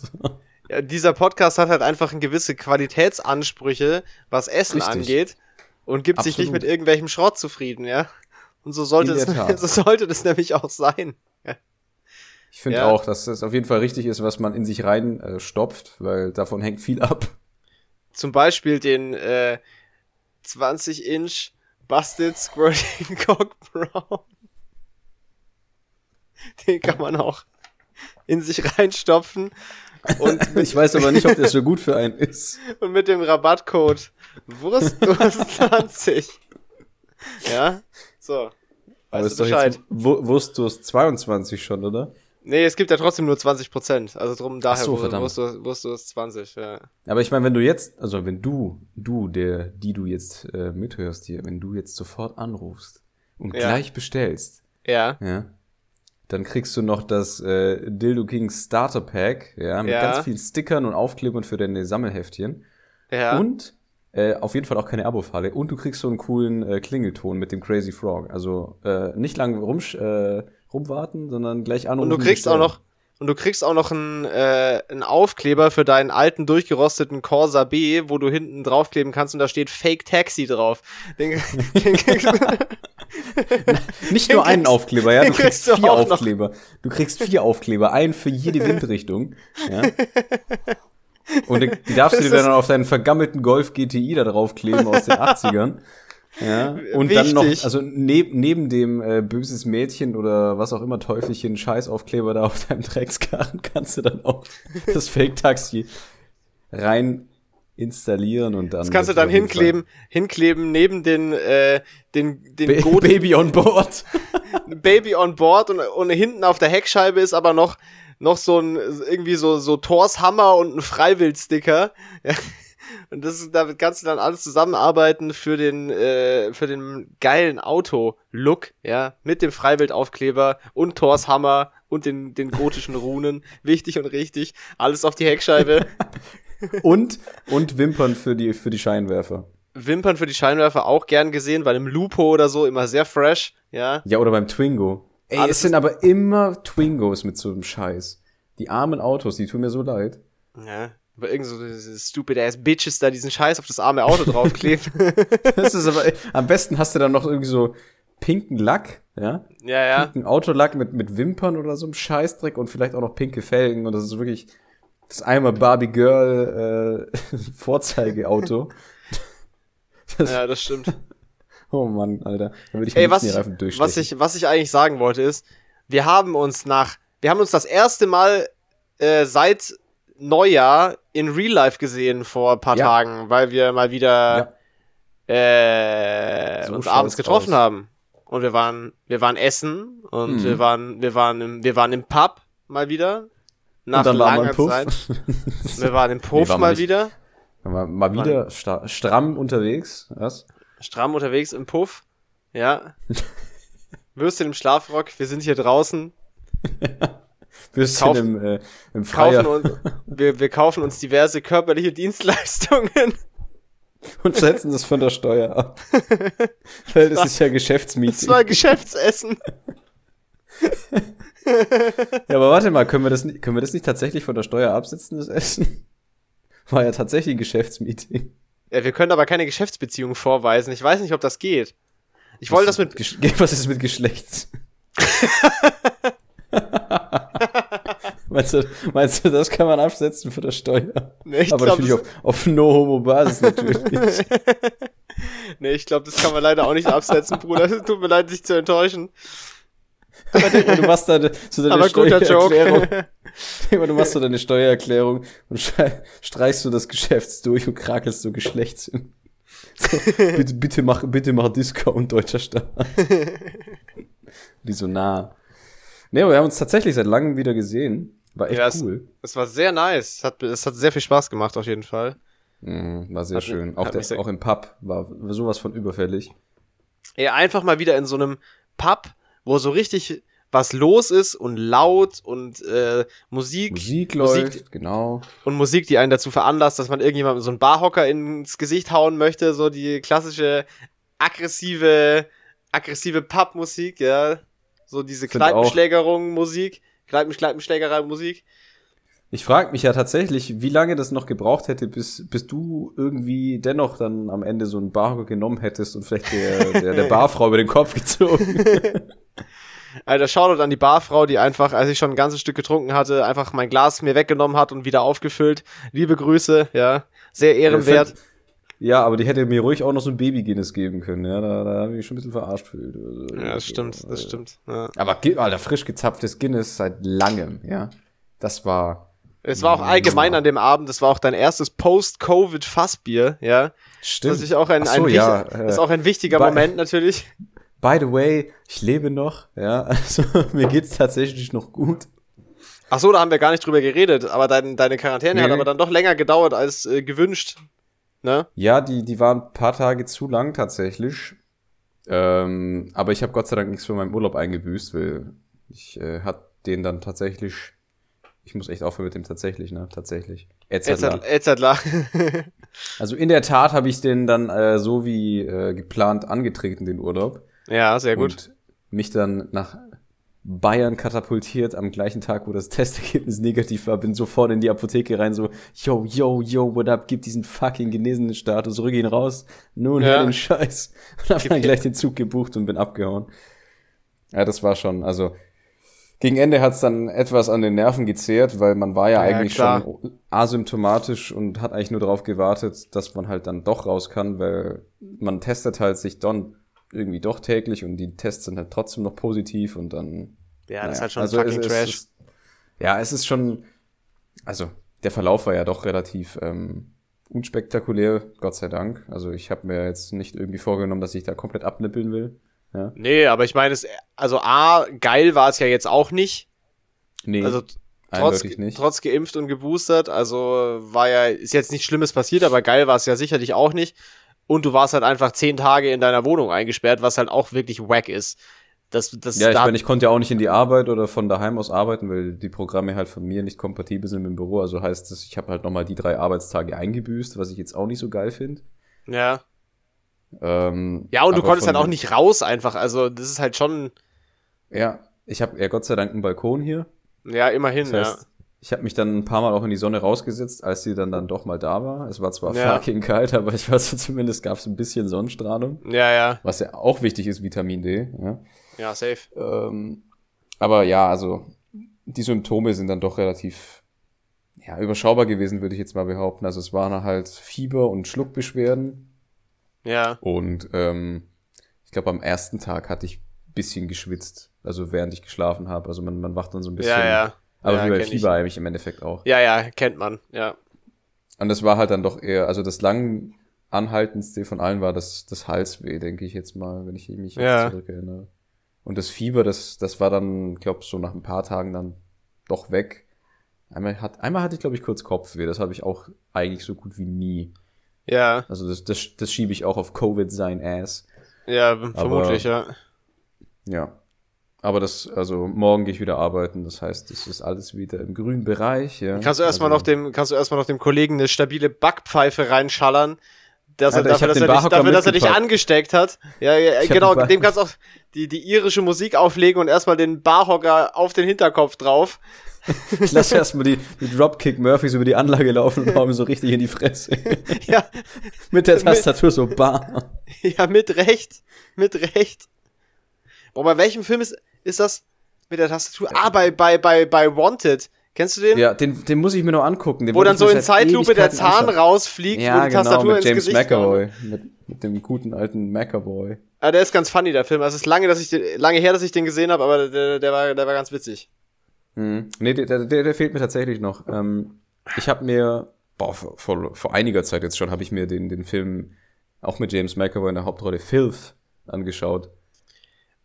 ja. Dieser Podcast hat halt einfach gewisse Qualitätsansprüche, was Essen Richtig. angeht und gibt sich nicht Absolut. mit irgendwelchem Schrott zufrieden, ja. Und so sollte, es, <laughs> Tat. so sollte das nämlich auch sein. Ich finde Ja. auch, dass es auf jeden Fall richtig ist, was man in sich rein äh, stopft, weil davon hängt viel ab. Zum Beispiel den äh, 20 Inch Busted Squirting <laughs> Cock Brown. Den kann man auch in sich reinstopfen und <laughs> ich weiß aber nicht, ob das so gut für einen ist. <laughs> und mit dem Rabattcode Wurstdurst20. Ja, so. Aber Weißt ist du doch jetzt Wu- Wurstdurst 22 schon, oder? Nee, es gibt ja trotzdem nur 20%. Also drum daher so, verdammt. Wurstdurst, Wurstdurst 20, ja. Aber ich meine, wenn du jetzt, also wenn du, du, der, die du jetzt äh, mithörst hier, wenn du jetzt sofort anrufst und Ja. gleich bestellst, Ja, ja, dann kriegst du noch das äh, Dildo King Starter Pack, ja, mit Ja. ganz vielen Stickern und Aufklebern für deine Sammelheftchen. ja. Und äh, auf jeden Fall auch keine Abo-Falle. Und du kriegst so einen coolen äh, Klingelton mit dem Crazy Frog. Also äh, nicht lang rumsch äh, rumwarten, sondern gleich anrufen. Und du kriegst auch noch und du kriegst auch noch einen, äh, einen Aufkleber für deinen alten durchgerosteten Corsa B, wo du hinten draufkleben kannst und da steht Fake Taxi drauf. Den, <laughs> <laughs> den kriegst du, Nicht Den nur einen Aufkleber, ja, du <laughs> kriegst vier noch. Aufkleber. Du kriegst vier Aufkleber, einen für jede <laughs> Windrichtung. Ja. <laughs> Und die, darfst du dir dann auf deinen vergammelten Golf GTI da draufkleben aus den 80ern. Ja. Und dann noch, Wichtig. also neb, neben dem äh, böses Mädchen oder was auch immer Teufelchen Scheißaufkleber da auf deinem Dreckskarren kannst du dann auch das Fake-Taxi rein installieren und dann. das kannst du dann hinkleben, hinkleben neben den, äh, den, den Ba Goat Baby on board. <laughs> Baby on board und, und hinten auf der Heckscheibe ist aber noch, noch so ein, irgendwie so, so Thors Hammer und ein Freiwild-Sticker. <laughs> Ja. Und das ist, damit kannst du dann alles zusammenarbeiten für den, äh, für den geilen Auto-Look, ja, mit dem Freiwild-Aufkleber und Thors Hammer und den, den gotischen Runen. Wichtig und richtig. Alles auf die Heckscheibe. <laughs> und, und Wimpern für die, für die Scheinwerfer. Wimpern für die Scheinwerfer auch gern gesehen, weil im Lupo oder so immer sehr fresh, ja. Ja, oder beim Twingo. Ey, Ah, es sind aber immer Twingos mit so einem Scheiß. Die armen Autos, die tun mir so leid. Ja. Weil irgend so diese stupid ass Bitches da diesen Scheiß auf das arme Auto draufklebt. <laughs> Das ist aber, am besten hast du dann noch irgendwie so pinken Lack, ja? ja, ja. Pinken Autolack mit, mit Wimpern oder so einem Scheißdreck und vielleicht auch noch pinke Felgen und das ist wirklich das einmal Barbie Girl äh, <laughs> Vorzeigeauto. Das, Ja, das stimmt. <laughs> Oh Mann, Alter. Dann würde ich Ey, was, die Reifen was ich, was ich eigentlich sagen wollte ist, wir haben uns nach, wir haben uns das erste Mal äh, seit Neujahr in Real Life gesehen vor ein paar Ja. Tagen, weil wir mal wieder äh, So uns abends getroffen aus. haben. Und wir waren, wir waren essen und Mhm. wir waren, wir waren im, wir waren im Pub mal wieder. Nach dann langer im Puff. Zeit. <laughs> Wir waren im Puff waren wir mal nicht. wieder. Mal, mal wieder sta stramm unterwegs, was? Stramm unterwegs im Puff. Ja. Würstchen im Schlafrock. Wir sind hier draußen. <laughs> Kauf- im, äh, im Freier kaufen uns, wir, wir kaufen uns diverse körperliche Dienstleistungen. <laughs> und setzen das von der Steuer ab. Weil das ist ja Das Geschäftsmeeting. war Geschäftsessen. Ja, aber warte mal, können wir das nicht, können wir das nicht tatsächlich von der Steuer absetzen, das Essen? War ja tatsächlich ein Geschäftsmeeting. Ja, wir können aber keine Geschäftsbeziehung vorweisen. Ich weiß nicht, ob das geht. Ich wollte das mit. Was ist mit <laughs> Geschlechts? <laughs> meinst, du, meinst du, das kann man absetzen von der Steuer? Nee, ich aber glaub, natürlich auf, auf No-Homo-Basis natürlich. <laughs> Nee, ich glaube, das kann man leider auch nicht absetzen, Bruder. Tut mir leid, dich zu enttäuschen. <laughs> du machst da so deine Aber Steuererklärung. <laughs> Du machst so deine Steuererklärung und streichst du das Geschäfts durch und krakelst so Geschlechts hin. <laughs> So, bitte, bitte mach, bitte mach Discount, deutscher Staat. Die so nah. Nee, aber wir haben uns tatsächlich seit langem wieder gesehen. War echt Ja, es- cool. Es war sehr nice. Es hat, es hat sehr viel Spaß gemacht, auf jeden Fall. Mhm, war sehr Hat- schön. Auch, der, auch im Pub war, sowas von überfällig. Ey, einfach mal wieder in so einem Pub, wo so richtig was los ist und laut und äh, Musik, Musik Musik- läuft, genau. und Musik, die einen dazu veranlasst, dass man irgendjemandem so einen Barhocker ins Gesicht hauen möchte, so die klassische aggressive, aggressive Pub-Musik, ja. So diese. Kneipenschlägerung-Musik, Kneipen Kneipenschlägerei-Musik. Ich frage mich ja tatsächlich, wie lange das noch gebraucht hätte, bis, bis du irgendwie dennoch dann am Ende so einen Barhocker genommen hättest und vielleicht der, der, der Barfrau über den Kopf gezogen. <laughs> Alter, Shoutout an die Barfrau, die einfach, als ich schon ein ganzes Stück getrunken hatte, einfach mein Glas mir weggenommen hat und wieder aufgefüllt. Liebe Grüße, ja. Sehr ehrenwert. Ja, aber die hätte mir ruhig auch noch so ein Baby-Guinness geben können. Ja, da, da habe ich mich schon ein bisschen verarscht gefühlt. Also, Ja, das stimmt, das stimmt. Ja. Aber Alter, frisch gezapftes Guinness seit langem, ja. Das war. Es war auch allgemein an dem Abend, das war auch dein erstes Post-Covid-Fassbier, ja. Stimmt. Das ist auch ein, ein, so, wich- ja, das äh, ist auch ein wichtiger bei- Moment natürlich. By the way, ich lebe noch, ja. <laughs> Also mir geht's tatsächlich noch gut. Ach so, da haben wir gar nicht drüber geredet, aber dein, deine Quarantäne Nee. hat aber dann doch länger gedauert als äh, gewünscht. Ne? Ja, die, die waren ein paar Tage zu lang tatsächlich. Ähm, aber ich habe Gott sei Dank nichts für meinen Urlaub eingebüßt, weil ich äh, hat den dann tatsächlich. Ich muss echt aufhören mit dem tatsächlich, ne? Tatsächlich. Etzadler. Etzadler. <laughs> Also in der Tat habe ich den dann äh, so wie äh, geplant angetreten, den Urlaub. ja, sehr gut. Und mich dann nach Bayern katapultiert am gleichen Tag, wo das <laughs> Testergebnis negativ war, bin sofort in die Apotheke rein, so, yo, yo, yo, what up, gib diesen fucking genesenen Status, rück ihn raus, nun Ja. hör den Scheiß. <laughs> Und hab dann gleich den Zug gebucht und bin abgehauen. Ja, das war schon, also, gegen Ende hat's dann etwas an den Nerven gezehrt, weil man war ja, Ja, eigentlich klar. schon asymptomatisch und hat eigentlich nur darauf gewartet, dass man halt dann doch raus kann, weil man testet halt sich dann irgendwie doch täglich und die Tests sind halt trotzdem noch positiv und dann. Ja, das ist naja, halt schon also fucking es, Trash. Es ist, ja, es ist schon, also der Verlauf war ja doch relativ ähm, unspektakulär, Gott sei Dank. Also ich habe mir jetzt nicht irgendwie vorgenommen, dass ich da komplett abnippeln will. Ja. Nee, aber ich meine, es, also A, geil war es ja jetzt auch nicht. Nee, Also trotz, nicht. trotz geimpft und geboostert, also war ja, ist jetzt nichts Schlimmes passiert, aber geil war es ja sicherlich auch nicht. Und du warst halt einfach zehn Tage in deiner Wohnung eingesperrt, was halt auch wirklich wack ist. Das, das, ja, ich meine, ich konnte ja auch nicht in die Arbeit oder von daheim aus arbeiten, weil die Programme halt von mir nicht kompatibel sind mit dem Büro. Also heißt das, ich habe halt nochmal die drei Arbeitstage eingebüßt, was ich jetzt auch nicht so geil finde. ja. Ähm, Ja, und du konntest halt auch nicht raus einfach. Also, das ist halt schon, Ja, ich habe ja Gott sei Dank einen Balkon hier. ja, immerhin, Das heißt, Ich habe mich dann ein paar Mal auch in die Sonne rausgesetzt, als sie dann dann doch mal da war. Es war zwar Ja. fucking kalt, aber ich weiß <laughs> zumindest gab es ein bisschen Sonnenstrahlung, Ja, ja. was ja auch wichtig ist, Vitamin D. Ja. Ja, safe. Ähm, aber ja, also die Symptome sind dann doch relativ ja, überschaubar gewesen, würde ich jetzt mal behaupten. Also es waren halt Fieber und Schluckbeschwerden. Ja. Und ähm, ich glaube, am ersten Tag hatte ich ein bisschen geschwitzt, also während ich geschlafen habe. Also man, man wacht dann so ein bisschen. Ja, ja. Aber Ja, wie bei ich. Fieber eigentlich im Endeffekt auch. Ja, ja, kennt man. Ja. Und das war halt dann doch eher, also das lang anhaltendste von allen war das, das Halsweh, denke ich jetzt mal, wenn ich mich jetzt Ja. zurückerinnere. Und das Fieber, das, das war dann, glaube so nach ein paar Tagen dann doch weg. Einmal, hat, einmal hatte ich, glaube ich, kurz Kopfweh. Das habe ich auch eigentlich so gut wie nie. Ja. Also das, das, das schiebe ich auch auf Covid sein Ass. Ja, vermutlich, ja. Ja. Aber das, also morgen gehe ich wieder arbeiten. Das heißt, es ist alles wieder im grünen Bereich. Ja. Kannst du erstmal also, noch dem, kannst du erstmal noch dem Kollegen eine stabile Backpfeife reinschallern, dass er Alter, ich dafür, dass er, dich, dafür, dass er dich angesteckt hat. Ja, ja genau, Bar- dem kannst du auch die, die irische Musik auflegen und erstmal den Barhocker auf den Hinterkopf drauf. Ich lasse erstmal die, die Dropkick Murphys über die Anlage laufen und hau ihm so richtig in die Fresse. Ja, Mit der Tastatur so bam. ja, mit Recht. Mit Recht. Boah, bei welchem Film ist, ist das mit der Tastatur? Ah, bei, bei, bei, bei Wanted. Kennst du den? Ja, den, den muss ich mir noch angucken. Den Wo dann so in Zeitlupe der Zahn anschauen. rausfliegt, Ja, wo die genau, Tastatur mit ins James Gesicht McAvoy. Mit, mit dem guten alten McAvoy. Ah, der ist ganz funny, der Film. Also es ist lange, dass ich den, lange her, dass ich den gesehen habe, aber der, der, war, der war ganz witzig. Mhm. Nee, der, der, der fehlt mir tatsächlich noch. Ähm, ich habe mir, boah, vor, vor, vor einiger Zeit jetzt schon, habe ich mir den, den Film auch mit James McAvoy in der Hauptrolle Filth angeschaut.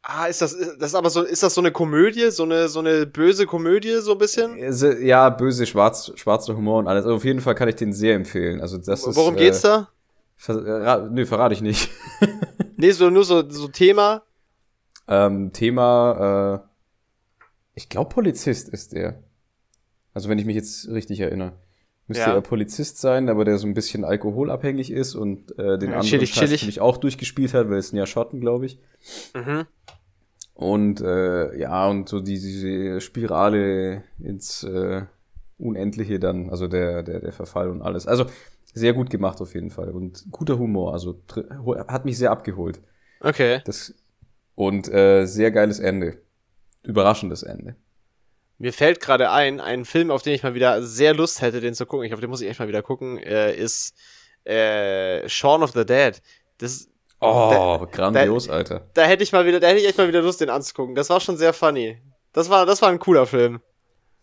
Ah, ist das, ist das aber so, ist das so eine Komödie, so eine, so eine böse Komödie, so ein bisschen? Also, Ja, böse, schwarz, schwarzer Humor und alles. Also auf jeden Fall kann ich den sehr empfehlen. Also das ist, Worum geht's äh, da? Ver äh, nö, verrate ich nicht. <laughs> Nee, so, nur so, so Thema. ähm, Thema, äh, ich glaube Polizist ist der. Also wenn ich mich jetzt richtig erinnere. Müsste Ja. er Polizist sein, aber der so ein bisschen alkoholabhängig ist und äh, den Ja, anderen chillig, Scheiß chillig. natürlich auch durchgespielt hat, weil es sind ja Schotten, glaube ich. Mhm. Und äh, ja, und so die, diese Spirale ins äh, Unendliche dann, also der, der, der Verfall und alles. Also sehr gut gemacht auf jeden Fall. Und guter Humor, also hat mich sehr abgeholt. Okay. Das, und äh, sehr geiles Ende. Überraschendes Ende. Mir fällt gerade ein, ein Film, auf den ich mal wieder sehr Lust hätte, den zu gucken, ich glaube, den muss ich echt mal wieder gucken, äh, ist äh, Shaun of the Dead. Das, Oh, grandios, Alter. da hätte ich mal wieder, da hätte ich echt mal wieder Lust, den anzugucken. Das war schon sehr funny. Das war, das war ein cooler Film.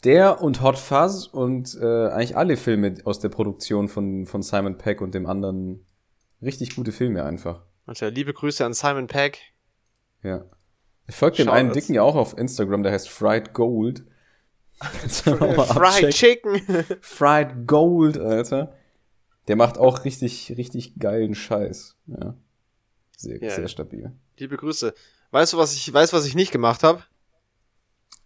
Der und Hot Fuzz und äh, eigentlich alle Filme aus der Produktion von, von Simon Peck und dem anderen richtig gute Filme einfach. Ja, liebe Grüße an Simon Peck. Ja. Ich folge dem einen. Dicken ja auch auf Instagram, der heißt Fried Gold. Kannst du noch mal Fried. Chicken. Fried Gold, Alter. Der macht auch richtig, richtig geilen Scheiß. Ja. Sehr, Ja. sehr stabil. liebe Grüße. Weißt du, was ich, weißt, was ich nicht gemacht habe?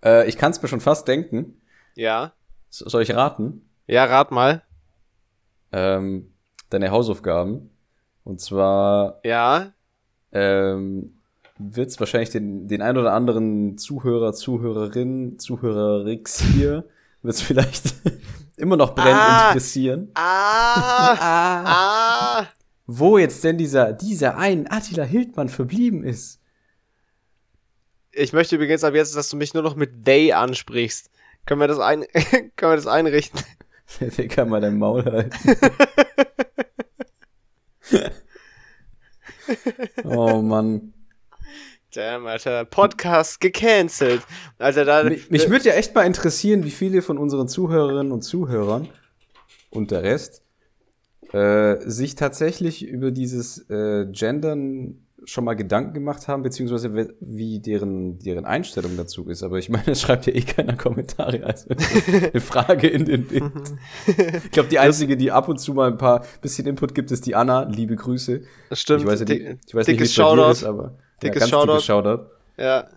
Äh, ich kann es mir schon fast denken. Ja. So- Soll ich raten? Ja, rat mal. Ähm, deine Hausaufgaben. Und zwar Ja. ähm, wird es wahrscheinlich den, den ein oder anderen Zuhörer, Zuhörerin, Zuhörerix hier, wird es vielleicht <laughs> immer noch brennend Ah. interessieren. Ah. Ah. ah. Wo jetzt denn dieser, dieser ein Attila Hildmann verblieben ist. Ich möchte übrigens ab jetzt, dass du mich nur noch mit they ansprichst. Können wir das ein, <laughs> können wir das einrichten? <laughs> Der kann mal dein Maul halten. oh Mann. Damn, Alter. Podcast gecancelt. Alter, da. Mich, mich würde ja echt mal interessieren, wie viele von unseren Zuhörerinnen und Zuhörern und der Rest äh, sich tatsächlich über dieses äh, Gendern schon mal Gedanken gemacht haben, beziehungsweise we- wie deren, deren Einstellung dazu ist. Aber ich meine, es schreibt ja eh keiner Kommentare. Also <laughs> eine Frage in den Bild. Ich glaube, die einzige, die ab und zu mal ein paar bisschen Input gibt, ist die Anna. Liebe Grüße. das stimmt. Ich weiß, ja, die, ich weiß nicht, wie es bei dir ist, aber Dickes ganz Shoutout. dickes Shoutout. Ja.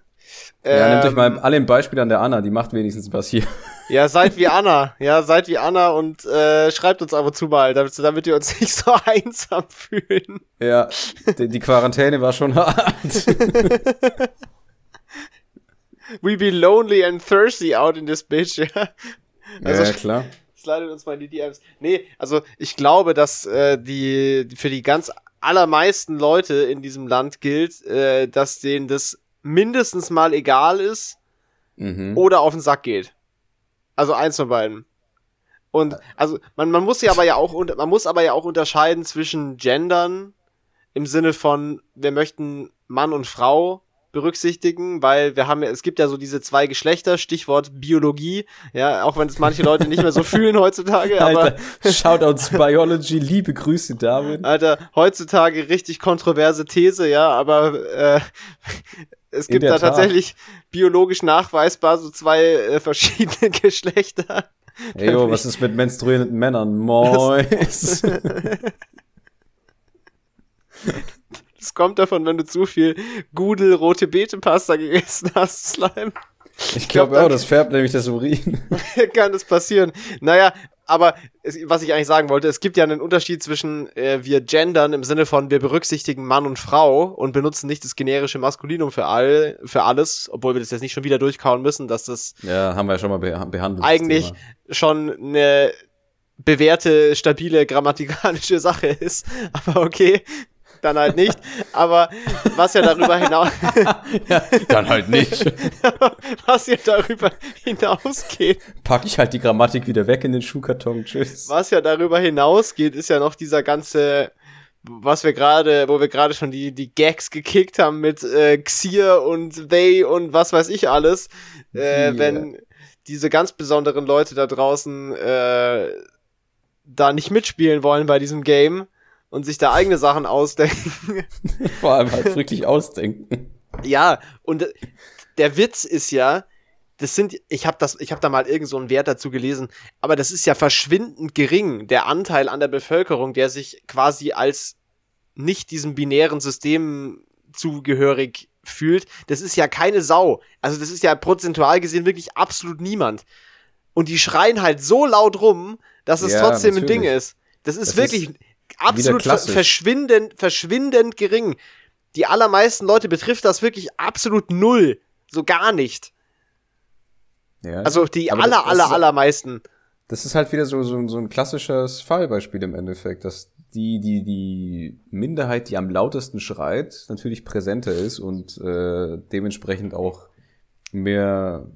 Ja, nehmt euch Ähm, mal alle ein Beispiel an der Anna, die macht wenigstens was hier. <laughs> Ja, seid wie Anna. Ja, seid wie Anna und äh, schreibt uns ab und zu mal, damit, damit wir uns <laughs> nicht so einsam fühlen. Ja, die, die Quarantäne war schon hart. <laughs> We be lonely and thirsty out in this bitch, ja. Also, ja, klar. Slidet uns mal in die DMs. Nee, also ich glaube, dass äh, die für die ganz allermeisten Leute in diesem Land gilt, äh, dass denen das mindestens mal egal ist Mhm. oder auf den Sack geht. Also eins von beiden. Und also man, man muss ja aber ja auch man muss aber ja auch unterscheiden zwischen Gendern im Sinne von wir möchten Mann und Frau berücksichtigen, weil wir haben ja es gibt ja so diese zwei Geschlechter, Stichwort Biologie, ja, auch wenn es manche Leute nicht mehr so fühlen heutzutage, <laughs> aber Alter, <laughs> Shoutouts Biology, liebe Grüße, David. Alter, heutzutage richtig kontroverse These, ja, aber äh, <laughs> es gibt da Tat. tatsächlich biologisch nachweisbar so zwei äh, verschiedene Geschlechter. Ey, yo, was ist mit menstruierenden Männern? Mois. Das kommt davon, wenn du zu viel Gudel rote Beete Pasta gegessen hast, Slime. Ich glaub, glaube auch, dann- das färbt nämlich das Urin. <laughs> Kann das passieren. Naja, aber es, was ich eigentlich sagen wollte, es gibt ja einen Unterschied zwischen äh, wir gendern im Sinne von wir berücksichtigen Mann und Frau und benutzen nicht das generische Maskulinum für all für alles, obwohl wir das jetzt nicht schon wieder durchkauen müssen, dass das Ja, haben wir ja schon mal be behandelt. eigentlich schon eine bewährte, stabile grammatikalische Sache ist. <laughs> Aber okay, dann halt nicht. Aber was ja darüber hinaus, <laughs> ja, dann halt nicht. <laughs> was ja darüber hinausgeht, Pack ich halt die Grammatik wieder weg in den Schuhkarton. Tschüss. was ja darüber hinausgeht, ist ja noch dieser ganze, was wir gerade, wo wir gerade schon die, die Gags gekickt haben mit äh, Xier und they und was weiß ich alles, äh, Wie, wenn diese ganz besonderen Leute da draußen äh, da nicht mitspielen wollen bei diesem Game und sich da eigene Sachen ausdenken. <laughs> Vor allem halt wirklich ausdenken. ja, und der Witz ist ja, das sind, ich habe das, ich habe da mal irgend so einen Wert dazu gelesen, aber das ist ja verschwindend gering, der Anteil an der Bevölkerung, der sich quasi als nicht diesem binären System zugehörig fühlt. Das ist ja keine Sau. Also das ist ja prozentual gesehen wirklich absolut niemand. Und die schreien halt so laut rum, dass es Ja, trotzdem ein natürlich. Ding ist. Das ist Das wirklich ist absolut verschwindend, verschwindend gering. Die allermeisten Leute betrifft das wirklich absolut null. So gar nicht. Ja. Also die Aber das- aller, das aller, ist- allermeisten. Das ist halt wieder so, so, so ein klassisches Fallbeispiel im Endeffekt, dass die, die, die Minderheit, die am lautesten schreit, natürlich präsenter ist und äh, dementsprechend auch mehr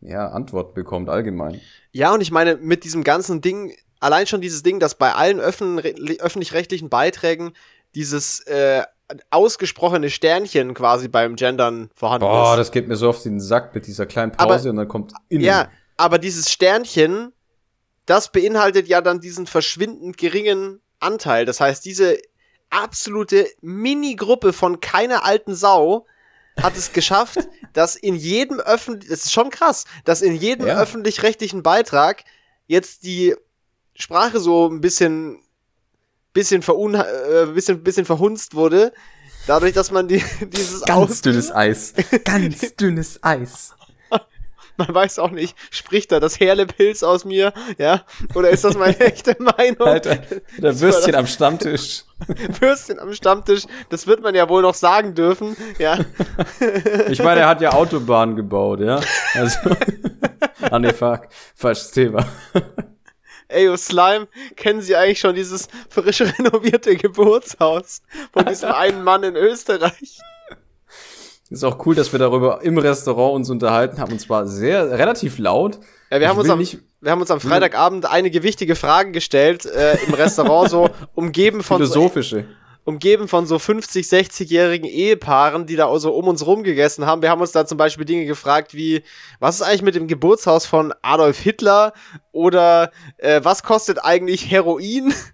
ja, Antwort bekommt allgemein. Ja, und ich meine, mit diesem ganzen Ding, allein schon dieses Ding, dass bei allen öffentlich-rechtlichen Beiträgen dieses äh, ausgesprochene Sternchen quasi beim Gendern vorhanden Boah, ist. das geht mir so auf den Sack mit dieser kleinen Aber- Pause und dann kommt innen. Ja, aber dieses Sternchen, das beinhaltet ja dann diesen verschwindend geringen Anteil. Das heißt, diese absolute Mini-Gruppe von keiner alten Sau hat es geschafft, <laughs> dass in jedem öffentlich, das ist schon krass, dass in jedem Ja. öffentlich-rechtlichen Beitrag jetzt die Sprache so ein bisschen, bisschen verun, äh, bisschen, bisschen verhunzt wurde, dadurch, dass man die, <laughs> dieses Ganz Aus- dünnes Eis. Ganz <laughs> dünnes Eis. Man weiß auch nicht, spricht da das Herle-Pilz aus mir, ja? Oder ist das meine <laughs> echte Meinung? Alter, der Würstchen am Stammtisch. Würstchen am Stammtisch, das wird man ja wohl noch sagen dürfen, ja? Ich meine, er hat ja Autobahnen gebaut, ja. Also. ah, nee, fuck. Falsches Thema. Ey, oh Slime, kennen Sie eigentlich schon dieses frisch <laughs> renovierte Geburtshaus von diesem <laughs> einen Mann in Österreich? Ist auch cool, dass wir darüber im Restaurant uns unterhalten haben. Und zwar sehr, relativ laut. Ja, wir haben uns am, nicht- wir haben uns am Freitagabend einige wichtige Fragen gestellt, äh, im Restaurant so, <laughs> umgeben von so, Philosophische. Umgeben von so 50, 60-jährigen Ehepaaren, die da so um uns rum gegessen haben. Wir haben uns da zum Beispiel Dinge gefragt wie, was ist eigentlich mit dem Geburtshaus von Adolf Hitler? Oder äh, was kostet eigentlich Heroin? <laughs>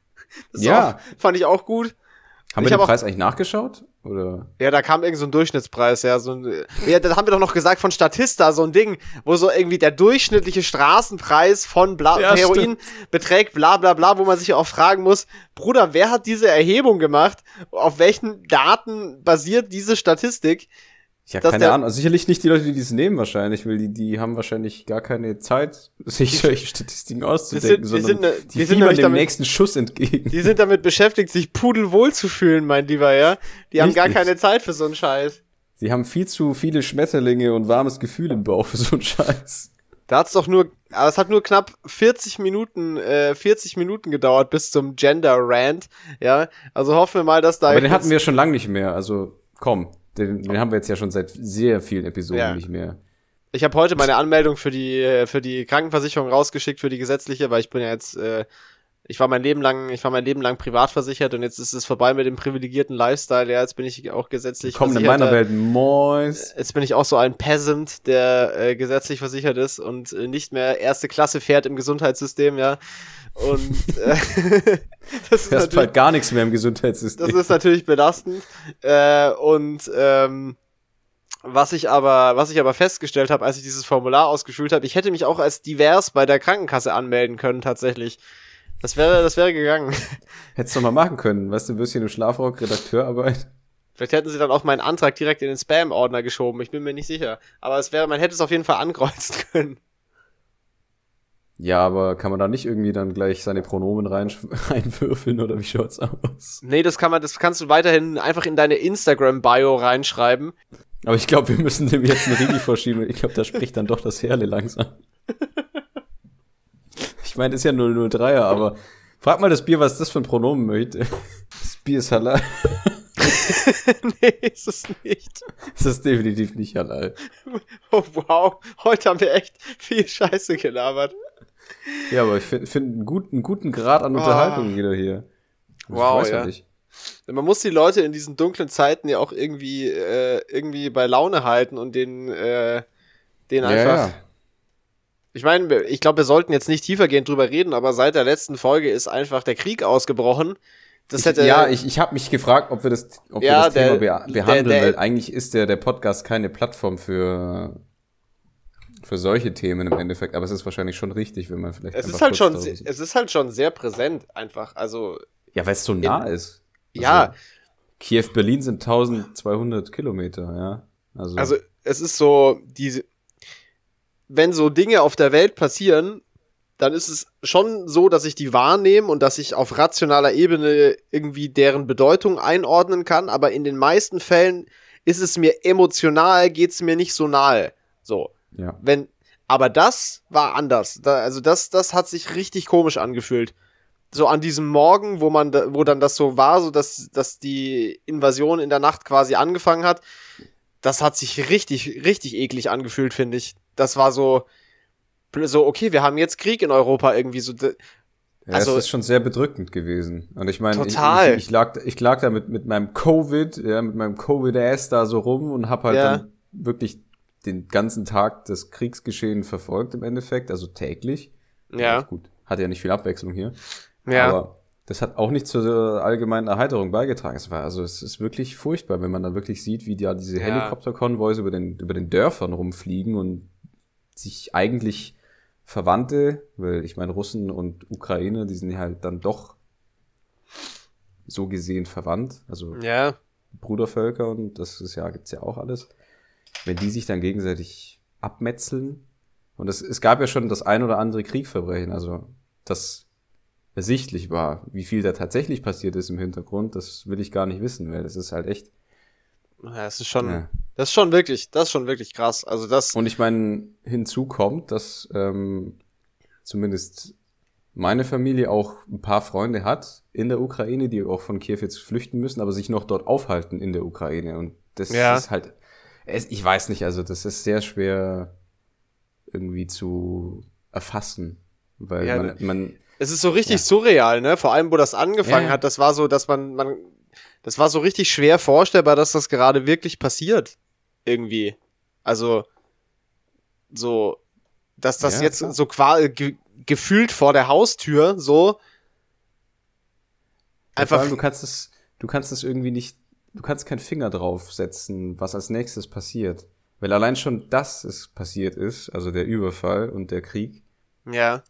Das Ja. Auch, fand ich auch gut. Haben Ich wir hab den auch- Preis eigentlich nachgeschaut? Oder? Ja, da kam irgend so ein Durchschnittspreis, ja. So ein, ja, das haben wir doch noch gesagt von Statista, so ein Ding, wo so irgendwie der durchschnittliche Straßenpreis von bla Ja, Heroin beträgt bla bla bla, wo man sich auch fragen muss, Bruder, wer hat diese Erhebung gemacht? Auf welchen Daten basiert diese Statistik? Ja, Dass keine Ahnung. Also sicherlich nicht die Leute, die dies nehmen wahrscheinlich, weil die, die haben wahrscheinlich gar keine Zeit, sich solche Statistiken auszudenken, sind- wir sondern sind, äh, die wir sind fiebern dem damit- nächsten Schuss entgegen. Die sind damit beschäftigt, sich pudelwohl zu fühlen, mein Lieber, ja. Die haben gar keine Zeit für so einen Scheiß. Sie haben viel zu viele Schmetterlinge und warmes Gefühl im Bauch für so einen Scheiß. Da hat's doch nur, aber es hat nur knapp 40 Minuten, äh, 40 Minuten gedauert bis zum Gender Rant. Ja, also hoffen wir mal, dass da. Aber den hatten wir schon lange nicht mehr. Also komm, den, den haben wir jetzt ja schon seit sehr vielen Episoden Ja. nicht mehr. Ich habe heute meine Anmeldung für die äh, für die Krankenversicherung rausgeschickt für die gesetzliche, weil ich bin ja jetzt äh, ich war mein Leben lang ich war mein Leben lang privat versichert und jetzt ist es vorbei mit dem privilegierten Lifestyle. Ja, jetzt bin ich auch gesetzlich Kommen in meiner Welt Mois. Jetzt bin ich auch so ein Peasant, der äh, gesetzlich versichert ist und äh, nicht mehr erste Klasse fährt im Gesundheitssystem, ja. Und äh, <laughs> das ist bald gar nichts mehr im Gesundheitssystem. das ist natürlich belastend. Äh, und ähm, was ich aber, was ich aber festgestellt habe, als ich dieses Formular ausgefüllt habe, ich hätte mich auch als divers bei der Krankenkasse anmelden können, tatsächlich. Das wäre, das wäre gegangen. <laughs> Hättest du mal machen können. Weißt du, wirst hier im Schlafrock Redakteurarbeit. Vielleicht hätten sie dann auch meinen Antrag direkt in den Spam-Ordner geschoben. Ich bin mir nicht sicher. Aber es wäre, man hätte es auf jeden Fall ankreuzen <laughs> können. Ja, aber kann man da nicht irgendwie dann gleich seine Pronomen rein, <laughs> reinwürfeln oder wie schaut's aus? Nee, das kann man, das kannst du weiterhin einfach in deine Instagram-Bio reinschreiben. Aber ich glaube, wir müssen dem jetzt einen Riegel vorschieben. Ich glaube, da spricht dann doch das Herle langsam. Ich meine, ist ja 003er, aber frag mal das Bier, was das für ein Pronomen möchte. Das Bier ist halal. <laughs> nee, ist es nicht. Das ist definitiv nicht halal. Oh, wow. Heute haben wir echt viel Scheiße gelabert. Ja, aber ich finde find einen guten, einen guten Grad an Unterhaltung wieder hier. Also Wow, ja. nicht. Man muss die Leute in diesen dunklen Zeiten ja auch irgendwie, äh, irgendwie bei Laune halten und den, äh, den einfach. Ja, ja. Ich meine, ich glaube, wir sollten jetzt nicht tiefergehend drüber reden, aber seit der letzten Folge ist einfach der Krieg ausgebrochen. Das Ich, hätte. ja, ich, ich habe mich gefragt, ob wir das, ob Ja, wir das der- Thema be der- behandeln, der- weil eigentlich ist der, der Podcast keine Plattform für, für solche Themen im Endeffekt. Aber es ist wahrscheinlich schon richtig, wenn man vielleicht es ist halt schon, es ist halt schon sehr präsent, einfach. Also, Ja, weil es so nah ist. Also, ja, Kiew, Berlin sind 1200 Kilometer, ja. Also, Also es ist so, diese, wenn so Dinge auf der Welt passieren, dann ist es schon so, dass ich die wahrnehme und dass ich auf rationaler Ebene irgendwie deren Bedeutung einordnen kann, aber in den meisten Fällen ist es mir emotional, geht's mir nicht so nahe. So, ja. wenn, aber das war anders. Da, also das, das hat sich richtig komisch angefühlt. So an diesem Morgen, wo man, da, wo dann das so war, so dass, dass die Invasion in der Nacht quasi angefangen hat, das hat sich richtig, richtig eklig angefühlt, finde ich. Das war so, so, okay, wir haben jetzt Krieg in Europa irgendwie so. Ja, Also- es ist schon sehr bedrückend gewesen. Und ich meine, ich, ich, ich, lag, ich lag da mit, mit meinem Covid, ja, mit meinem Covid-Ass da so rum und hab halt Ja. dann wirklich den ganzen Tag das Kriegsgeschehen verfolgt im Endeffekt, also täglich. Ja, Gut, hatte ja nicht viel Abwechslung hier. ja, Aber das hat auch nicht zur allgemeinen Erheiterung beigetragen. Es war, also es ist wirklich furchtbar, wenn man dann wirklich sieht, wie da diese Ja. Helikopterkonvois über den, über den Dörfern rumfliegen und sich eigentlich Verwandte, weil ich meine, Russen und Ukraine, die sind halt dann doch so gesehen verwandt, also ja, Brudervölker und das ist ja, gibt's ja auch alles. Wenn die sich dann gegenseitig abmetzeln, und es, es gab ja schon das ein oder andere Kriegsverbrechen, also das ersichtlich war, wie viel da tatsächlich passiert ist im Hintergrund, das will ich gar nicht wissen, weil das ist halt echt. Ja, das ist schon, Ja. das ist schon wirklich, das ist schon wirklich krass. Also das, Und ich meine, hinzu kommt, dass ähm, zumindest meine Familie auch ein paar Freunde hat in der Ukraine, die auch von Kiew jetzt flüchten müssen, aber sich noch dort aufhalten in der Ukraine. Und das Ja. ist halt, ich weiß nicht, also das ist sehr schwer irgendwie zu erfassen, weil Ja, man, man Es ist so richtig Ja. surreal, ne? Vor allem, wo das angefangen hat, das war so, dass man, man, das war so richtig schwer vorstellbar, dass das gerade wirklich passiert. Irgendwie. Also, so, dass das Ja, jetzt klar. so quasi ge gefühlt vor der Haustür so Ja, einfach. allem, du kannst es, du kannst es irgendwie nicht, du kannst keinen Finger drauf setzen, was als nächstes passiert. Weil allein schon, dass es passiert ist, also der Überfall und der Krieg, Ja.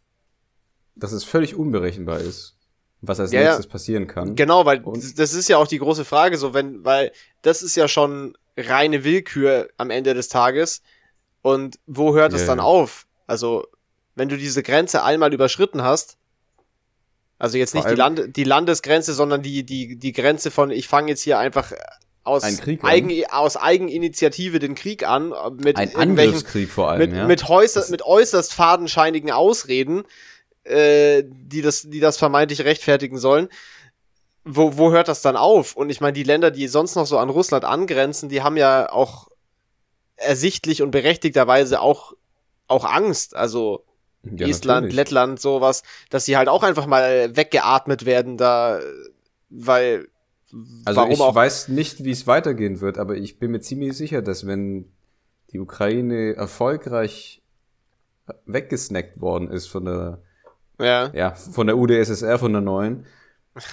dass es völlig unberechenbar ist, was als Ja, nächstes passieren kann. Genau, weil Und- das ist ja auch die große Frage, so wenn, weil das ist ja schon reine Willkür am Ende des Tages. Und wo hört es Ja, dann auf? Also, wenn du diese Grenze einmal überschritten hast, also jetzt nicht die, Lande, die Landesgrenze, sondern die, die, die Grenze von, ich fange jetzt hier einfach aus, Eigen, aus Eigeninitiative den Krieg an, äh, mit Ein Angriffskrieg vor allem, mit, ja. mit, äußerst, mit äußerst fadenscheinigen Ausreden, äh, die, das, die das vermeintlich rechtfertigen sollen. Wo, wo hört das dann auf? Und ich meine, die Länder, die sonst noch so an Russland angrenzen, die haben ja auch ersichtlich und berechtigterweise auch, auch Angst. Also Ja, Estland, natürlich. Lettland, sowas, dass sie halt auch einfach mal weggeatmet werden da, weil Also ich weiß nicht, wie es weitergehen wird, aber ich bin mir ziemlich sicher, dass wenn die Ukraine erfolgreich weggesnackt worden ist von der, ja. ja, von der UdSSR, von der neuen,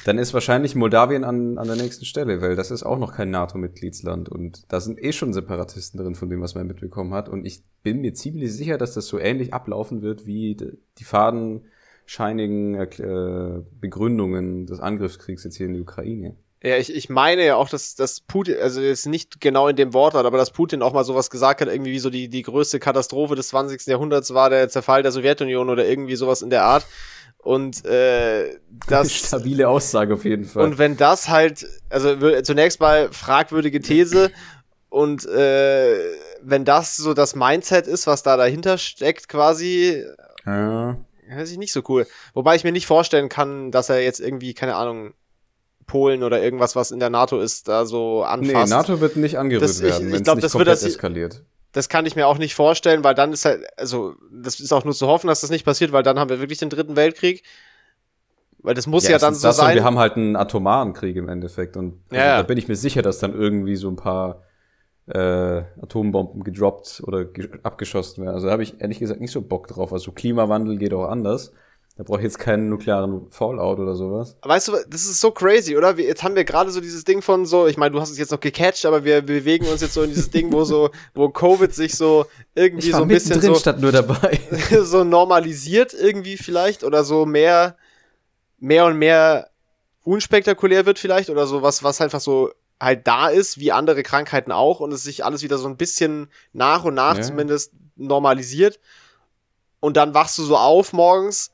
dann ist wahrscheinlich Moldawien an, an der nächsten Stelle, weil das ist auch noch kein NATO-Mitgliedsland und da sind eh schon Separatisten drin, von dem, was man mitbekommen hat. Und ich bin mir ziemlich sicher, dass das so ähnlich ablaufen wird wie die fadenscheinigen äh, Begründungen des Angriffskriegs jetzt hier in die Ukraine. Ja, ich, ich meine ja auch, dass, dass Putin, also jetzt nicht genau in dem Wortlaut, aber dass Putin auch mal sowas gesagt hat, irgendwie wie so die, die größte Katastrophe des 20. Jahrhunderts war der Zerfall der Sowjetunion oder irgendwie sowas in der Art. Und äh, das <laughs> Stabile Aussage auf jeden Fall. und wenn das halt, also zunächst mal fragwürdige These und äh, wenn das so das Mindset ist, was da dahinter steckt, quasi, ja. hört sich nicht so cool. Wobei ich mir nicht vorstellen kann, dass er jetzt irgendwie, keine Ahnung, Polen oder irgendwas, was in der NATO ist, da so Nee, anfasst. NATO wird nicht angerührt Das- werden, ich wenn es nicht das wird komplett das- eskaliert. Das kann ich mir auch nicht vorstellen, weil dann ist halt, also, das ist auch nur zu hoffen, dass das nicht passiert, weil dann haben wir wirklich den dritten Weltkrieg. Weil das muss ja, dann erstens so sein. wir haben halt einen atomaren Krieg im Endeffekt und also Ja, ja. da bin ich mir sicher, dass dann irgendwie so ein paar äh, Atombomben gedroppt oder ge abgeschossen werden. Also da habe ich ehrlich gesagt nicht so Bock drauf. Also Klimawandel geht auch anders. Da brauche ich jetzt keinen nuklearen Fallout oder sowas. Weißt du, das ist so crazy, oder? Wir, jetzt haben wir gerade so dieses Ding von so, ich meine, du hast es jetzt noch gecatcht, aber wir bewegen uns jetzt so in dieses Ding, wo so, wo Covid sich so irgendwie so ein bisschen so, statt nur dabei. <laughs> so normalisiert irgendwie vielleicht oder so mehr, mehr und mehr unspektakulär wird vielleicht oder so was, was einfach so halt da ist, wie andere Krankheiten auch und es sich alles wieder so ein bisschen nach und nach Ja. zumindest normalisiert und dann wachst du so auf morgens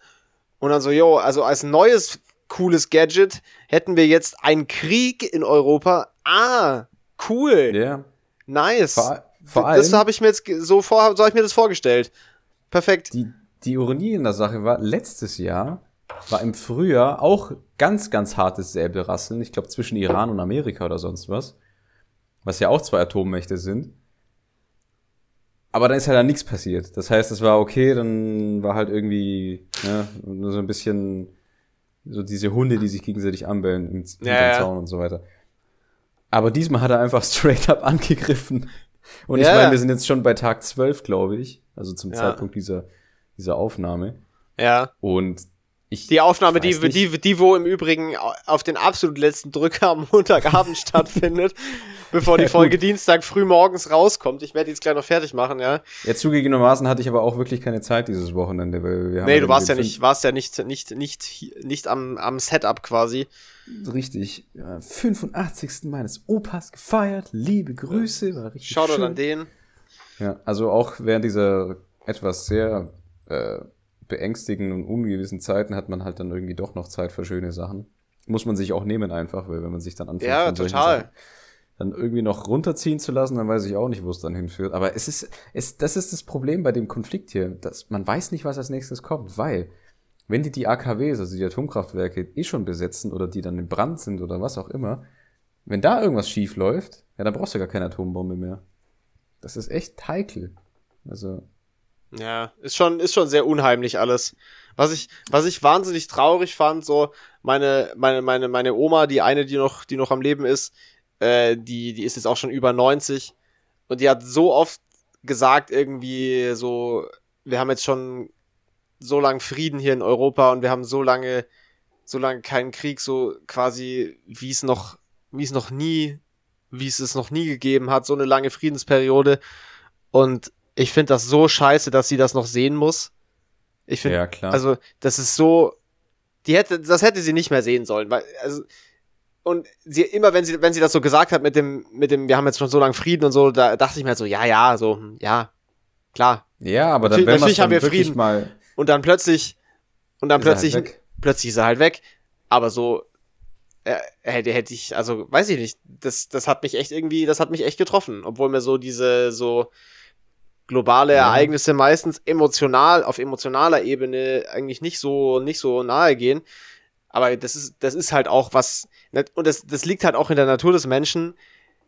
und dann so, jo, also als neues cooles Gadget hätten wir jetzt einen Krieg in Europa. Ah, cool, ja. nice. Vor, vor allem, das habe ich mir jetzt so vor, so habe ich mir das vorgestellt. Perfekt. die, die Ironie in der Sache war, letztes Jahr war im Frühjahr auch ganz, ganz hartes Säbelrasseln. Ich glaube, zwischen Iran und Amerika oder sonst was. Was ja auch zwei Atommächte sind. Aber dann ist ja dann nichts passiert. Das heißt, es war okay, dann war halt irgendwie ne, nur so ein bisschen so diese Hunde, die sich gegenseitig anbellen im, hinterm Ja. Zaun und so weiter. Aber diesmal hat er einfach <laughs> straight up angegriffen. Und ich Ja, meine, ja. wir sind jetzt schon bei Tag 12, glaube ich. Also zum Ja. Zeitpunkt dieser, dieser Aufnahme. Ja. Und ich. Die Aufnahme, die, nicht. die, die, wo im Übrigen auf den absolut letzten Drücker am <laughs> Montagabend stattfindet, <laughs> bevor die Ja, Folge gut. Dienstag früh morgens rauskommt. Ich werde die jetzt gleich noch fertig machen, ja. Jetzt zugegebenermaßen hatte ich aber auch wirklich keine Zeit dieses Wochenende, weil wir haben Nee, ja du warst ja nicht, warst ja nicht, nicht, nicht, nicht am, am Setup quasi. Richtig. Ja, 85. meines Opas gefeiert. Liebe Grüße. War richtig Shoutout schön. an den. Ja, also auch während dieser etwas sehr äh, beängstigenden und ungewissen Zeiten hat man halt dann irgendwie doch noch Zeit für schöne Sachen. Muss man sich auch nehmen einfach, weil wenn man sich dann anfängt, Ja, total. Sachen dann irgendwie noch runterziehen zu lassen, dann weiß ich auch nicht, wo es dann hinführt. Aber es ist, es, das ist das Problem bei dem Konflikt hier, dass man weiß nicht, was als nächstes kommt, weil wenn die die AKWs, also die Atomkraftwerke, eh schon besetzen oder die dann in Brand sind oder was auch immer, wenn da irgendwas schief läuft, ja, dann brauchst du gar keine Atombombe mehr. Das ist echt heikel. Also, Ja, ist schon, ist schon sehr unheimlich alles. Was ich, was ich wahnsinnig traurig fand, so, meine, meine, meine, meine Oma, die eine, die noch, die noch am Leben ist, äh, die, die ist jetzt auch schon über 90 und die hat so oft gesagt, irgendwie so, wir haben jetzt schon so lange Frieden hier in Europa und wir haben so lange, so lange keinen Krieg, so quasi, wie es noch, wie es noch nie, wie es es noch nie gegeben hat, so eine lange Friedensperiode. Und ich finde das so scheiße, dass sie das noch sehen muss. Ich finde, ja, klar. also, das ist so, die hätte, das hätte sie nicht mehr sehen sollen, weil, also, und sie, immer wenn sie, wenn sie das so gesagt hat mit dem, mit dem, wir haben jetzt schon so lange Frieden und so, da dachte ich mir halt so, ja, ja, so, hm, ja, klar. ja, aber dann, natürlich- natürlich haben wir Frieden. mal Und dann plötzlich, und dann Ist halt plötzlich, weg. plötzlich ist er halt weg. Aber so, äh, hätte, hätte ich, also weiß ich nicht, das, das hat mich echt irgendwie, das hat mich echt getroffen, obwohl mir so diese so globale Ja. Ereignisse meistens emotional, auf emotionaler Ebene eigentlich nicht so, nicht so nahe gehen. Aber das ist, das ist halt auch was, und das, das liegt halt auch in der Natur des Menschen.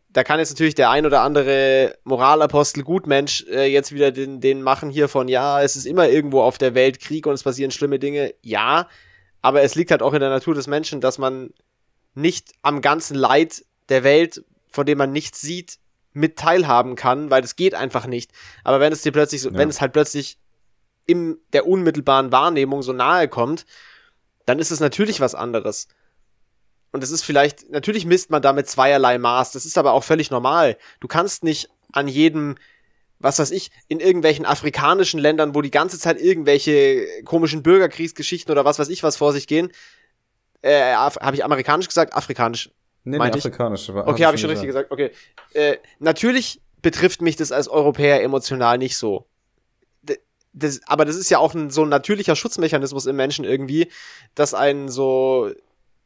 Da kann jetzt natürlich der ein oder andere Moralapostel Gutmensch äh, jetzt wieder den, den machen hier von, ja, es ist immer irgendwo auf der Welt Krieg und es passieren schlimme Dinge. Ja, aber es liegt halt auch in der Natur des Menschen, dass man nicht am ganzen Leid der Welt, von dem man nichts sieht, mit teilhaben kann, weil das geht einfach nicht. Aber wenn es dir plötzlich so, Ja. wenn es halt plötzlich in der unmittelbaren Wahrnehmung so nahe kommt, dann ist es natürlich was anderes. Und es ist vielleicht, natürlich misst man damit zweierlei Maß, das ist aber auch völlig normal. Du kannst nicht an jedem, was weiß ich, in irgendwelchen afrikanischen Ländern, wo die ganze Zeit irgendwelche komischen Bürgerkriegsgeschichten oder was weiß ich was vor sich gehen, äh, habe ich amerikanisch gesagt? Afrikanisch. Nee, nee, Meinte ich? afrikanisch. aber- Okay, hab habe ich schon richtig gesagt. Okay. Äh, natürlich betrifft mich das als Europäer emotional nicht so. Das, aber das ist ja auch ein, so ein natürlicher Schutzmechanismus im Menschen irgendwie, dass einen so,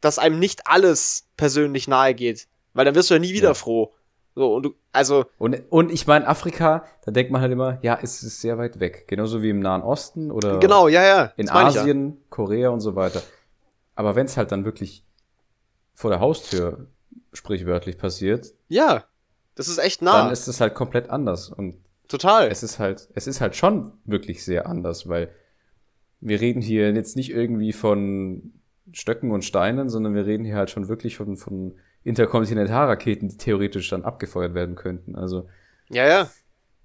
dass einem nicht alles persönlich nahe geht. Weil dann wirst du ja nie wieder Ja. froh. So, und du, also, Und, und ich meine, Afrika, da denkt man halt immer, ja, es ist sehr weit weg. Genauso wie im Nahen Osten oder genau, ja, ja. in ich ja. Asien, Korea und so weiter. Aber wenn es halt dann wirklich vor der Haustür sprichwörtlich passiert, Ja. Das ist echt nah. dann ist es halt komplett anders. Und Total. es ist halt, es ist halt schon wirklich sehr anders, weil wir reden hier jetzt nicht irgendwie von Stöcken und Steinen, sondern wir reden hier halt schon wirklich von, von Interkontinentalraketen, die theoretisch dann abgefeuert werden könnten. Also, ja, ja.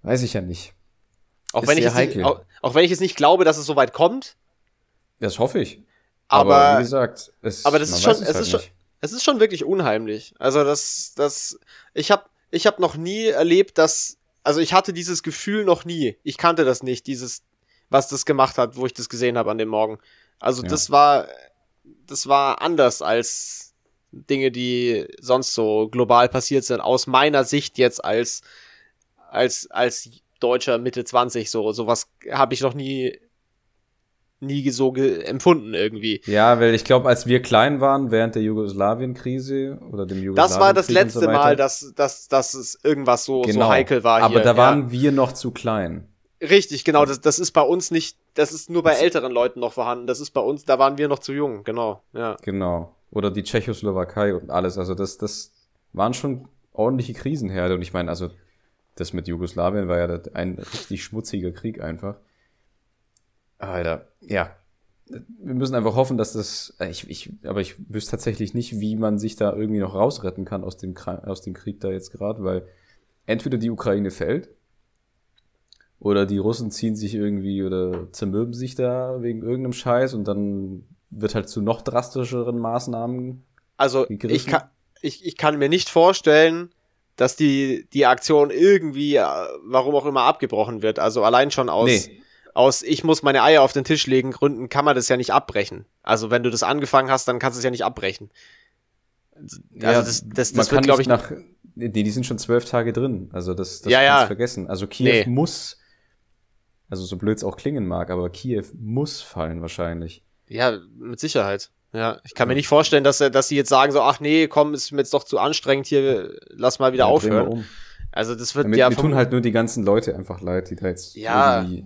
weiß ich ja nicht. Auch wenn, ich nicht, auch, auch wenn ich jetzt nicht glaube, dass es so weit kommt. Das hoffe ich. Aber, wie gesagt, es, aber das ist schon, es halt ist schon. Es ist schon wirklich unheimlich. Also das, das, ich habe, ich habe noch nie erlebt, dass, also ich hatte dieses Gefühl noch nie. Ich kannte das nicht, dieses, was das gemacht hat, wo ich das gesehen habe an dem Morgen. Also Ja. das war, das war anders als Dinge, die sonst so global passiert sind. Aus meiner Sicht jetzt als, als, als Deutscher Mitte 20 so, sowas habe ich noch nie, nie so empfunden irgendwie. Ja, weil ich glaube, als wir klein waren, während der Jugoslawien-Krise oder dem Jugoslawien Das war das letzte so Mal, dass, dass, dass es irgendwas so, genau. so heikel war Aber hier. da ja. waren wir noch zu klein. Richtig, genau. Das, das ist bei uns nicht, das ist nur bei älteren Leuten noch vorhanden. Das ist bei uns, da waren wir noch zu jung, genau. Ja. Genau. Oder die Tschechoslowakei und alles. Also das, das waren schon ordentliche Krisenherde. Und ich meine, also das mit Jugoslawien war ja ein richtig schmutziger Krieg einfach. Alter, ja. Wir müssen einfach hoffen, dass das. äh, Ich, ich, aber ich wüsste tatsächlich nicht, wie man sich da irgendwie noch rausretten kann aus dem, aus dem Krieg da jetzt gerade, weil entweder die Ukraine fällt oder die Russen ziehen sich irgendwie oder zermürben sich da wegen irgendeinem Scheiß und dann wird halt zu noch drastischeren Maßnahmen. Also Gegriffen? ich kann, ich, ich kann mir nicht vorstellen, dass die, die Aktion irgendwie, äh, warum auch immer, abgebrochen wird. Also allein schon aus, Nee. Aus ich muss meine Eier auf den Tisch legen Gründen kann man das ja nicht abbrechen. Also wenn du das angefangen hast, dann kannst du es ja nicht abbrechen. Also das, das, das kann wird, glaube ich, nach. Nee, die sind schon zwölf Tage drin. Also das, das Ja, kannst ja. vergessen. Also Kiew Nee. muss, also so blöd es auch klingen mag, aber Kiew muss fallen wahrscheinlich. Ja, mit Sicherheit. Ja, ich kann mir nicht vorstellen, dass, dass sie jetzt sagen so, ach nee, komm, ist mir jetzt doch zu anstrengend hier, lass mal wieder Ja, wir aufhören. Um. Also das wird Ja, ja mir vom- tun halt nur die ganzen Leute einfach leid, die da jetzt Ja. irgendwie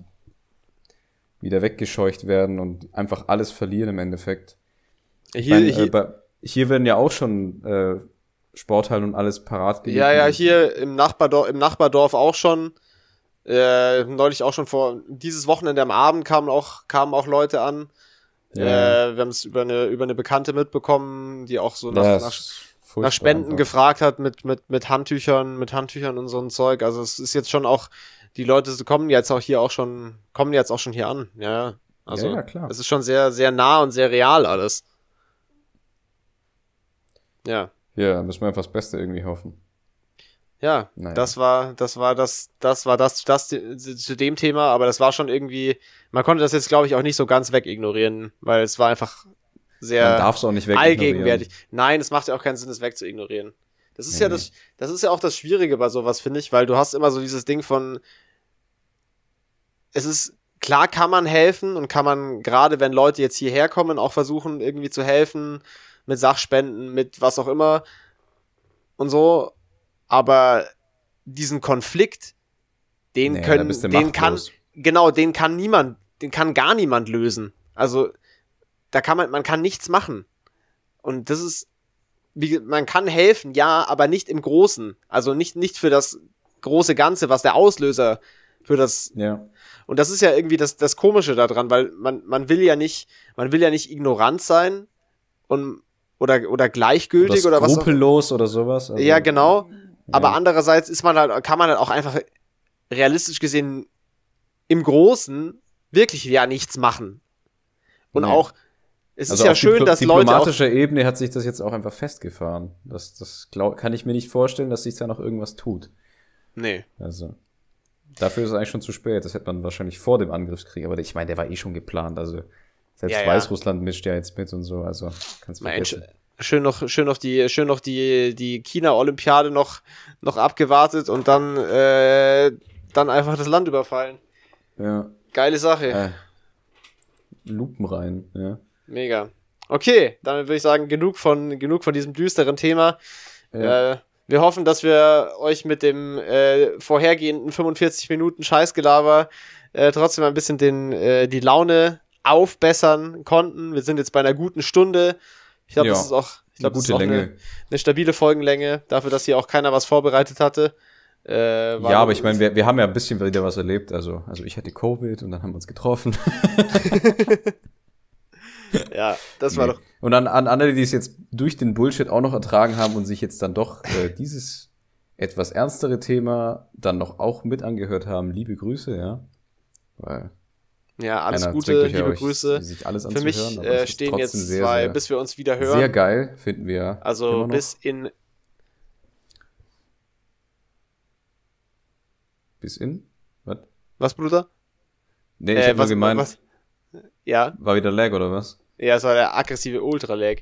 wieder weggescheucht werden und einfach alles verlieren im Endeffekt. Hier, mein, hier, Äh, bei, hier werden ja auch schon äh, Sporthallen und alles parat gelegt. ja, ja, hier im Nachbardorf, im Nachbardorf auch schon. Äh, neulich auch schon vor dieses Wochenende am Abend kamen auch kamen auch Leute an. Ja. Äh, wir haben es über eine über eine Bekannte mitbekommen, die auch so nach, Ja, nach, nach Spenden einfach. gefragt hat mit mit mit Handtüchern, mit Handtüchern und so ein Zeug. Also es ist jetzt schon auch die Leute kommen jetzt auch hier auch schon kommen jetzt auch schon hier an. Ja, also Ja, ja, klar. es ist schon sehr sehr nah und sehr real alles. Ja. Ja, müssen wir einfach das Beste irgendwie hoffen. Ja, Naja. das war, das war das, das war das, das zu dem Thema, aber das war schon irgendwie, man konnte das jetzt, glaube ich, auch nicht so ganz wegignorieren, weil es war einfach sehr auch nicht allgegenwärtig. Nein, es macht ja auch keinen Sinn, es wegzuignorieren. Das ist Nee, ja das, das ist ja auch das Schwierige bei sowas, finde ich, weil du hast immer so dieses Ding von, es ist, klar kann man helfen und kann man, gerade wenn Leute jetzt hierher kommen, auch versuchen, irgendwie zu helfen, mit Sachspenden, mit was auch immer und so. Aber diesen Konflikt, den Nee, können, den kann, machtlos. genau, den kann niemand, den kann gar niemand lösen. Also, da kann man, man kann nichts machen. Und das ist, wie, man kann helfen, ja, aber nicht im Großen. Also nicht, nicht für das große Ganze, was der Auslöser für das Ja. und das ist ja irgendwie das, das Komische daran, weil man, man will ja nicht, man will ja nicht ignorant sein und oder, oder gleichgültig oder, was auch. skrupellos oder sowas. Also, Ja, genau. Aber ja. andererseits ist man halt, kann man halt auch einfach realistisch gesehen im Großen wirklich ja nichts machen. Und Nee. auch, es Also ist ja auf schön, dass Leute auch, diplomatischer Ebene hat sich das jetzt auch einfach festgefahren. Das, das glaub, kann ich mir nicht vorstellen, dass sich da noch irgendwas tut. nee, Also dafür ist es eigentlich schon zu spät. Das hätte man wahrscheinlich vor dem Angriffskrieg. Aber ich meine, der war eh schon geplant. Also selbst Ja, ja. Weißrussland mischt ja jetzt mit und so. Also kannst vergessen. schön noch, schön noch die, schön noch die, die China-Olympiade noch, noch abgewartet und dann, äh, dann einfach das Land überfallen. Ja. Geile Sache. Äh, Lupen rein. Ja. Mega. Okay, dann würde ich sagen, genug von, genug von diesem düsteren Thema. Ja. Äh, wir hoffen, dass wir euch mit dem äh, vorhergehenden 45 Minuten Scheißgelaber äh, trotzdem ein bisschen den, äh, die Laune aufbessern konnten. Wir sind jetzt bei einer guten Stunde. Ich glaube, Ja, das ist auch, ich glaube, Eine das ist gute auch Länge. eine, eine stabile Folgenlänge, dafür, dass hier auch keiner was vorbereitet hatte. Äh, ja, aber ich meine, wir, wir haben ja ein bisschen wieder was erlebt. Also, also ich hatte Covid und dann haben wir uns getroffen. <laughs> <laughs> <laughs> ja, das war Nee. doch. Und an, an alle, die es jetzt durch den Bullshit auch noch ertragen haben und sich jetzt dann doch äh, <laughs> dieses etwas ernstere Thema dann noch auch mit angehört haben, liebe Grüße, ja. Weil Ja, alles Gute, liebe Grüße. Sich alles Für mich äh, stehen jetzt sehr, zwei, sehr, bis wir uns wieder hören. Sehr geil, finden wir. Also bis in bis in? Was? was, Bruder? Nee, ich Äh, hab nur gemeint, was? Ja, war wieder Lag oder was? ja, es war der aggressive Ultra-Lag.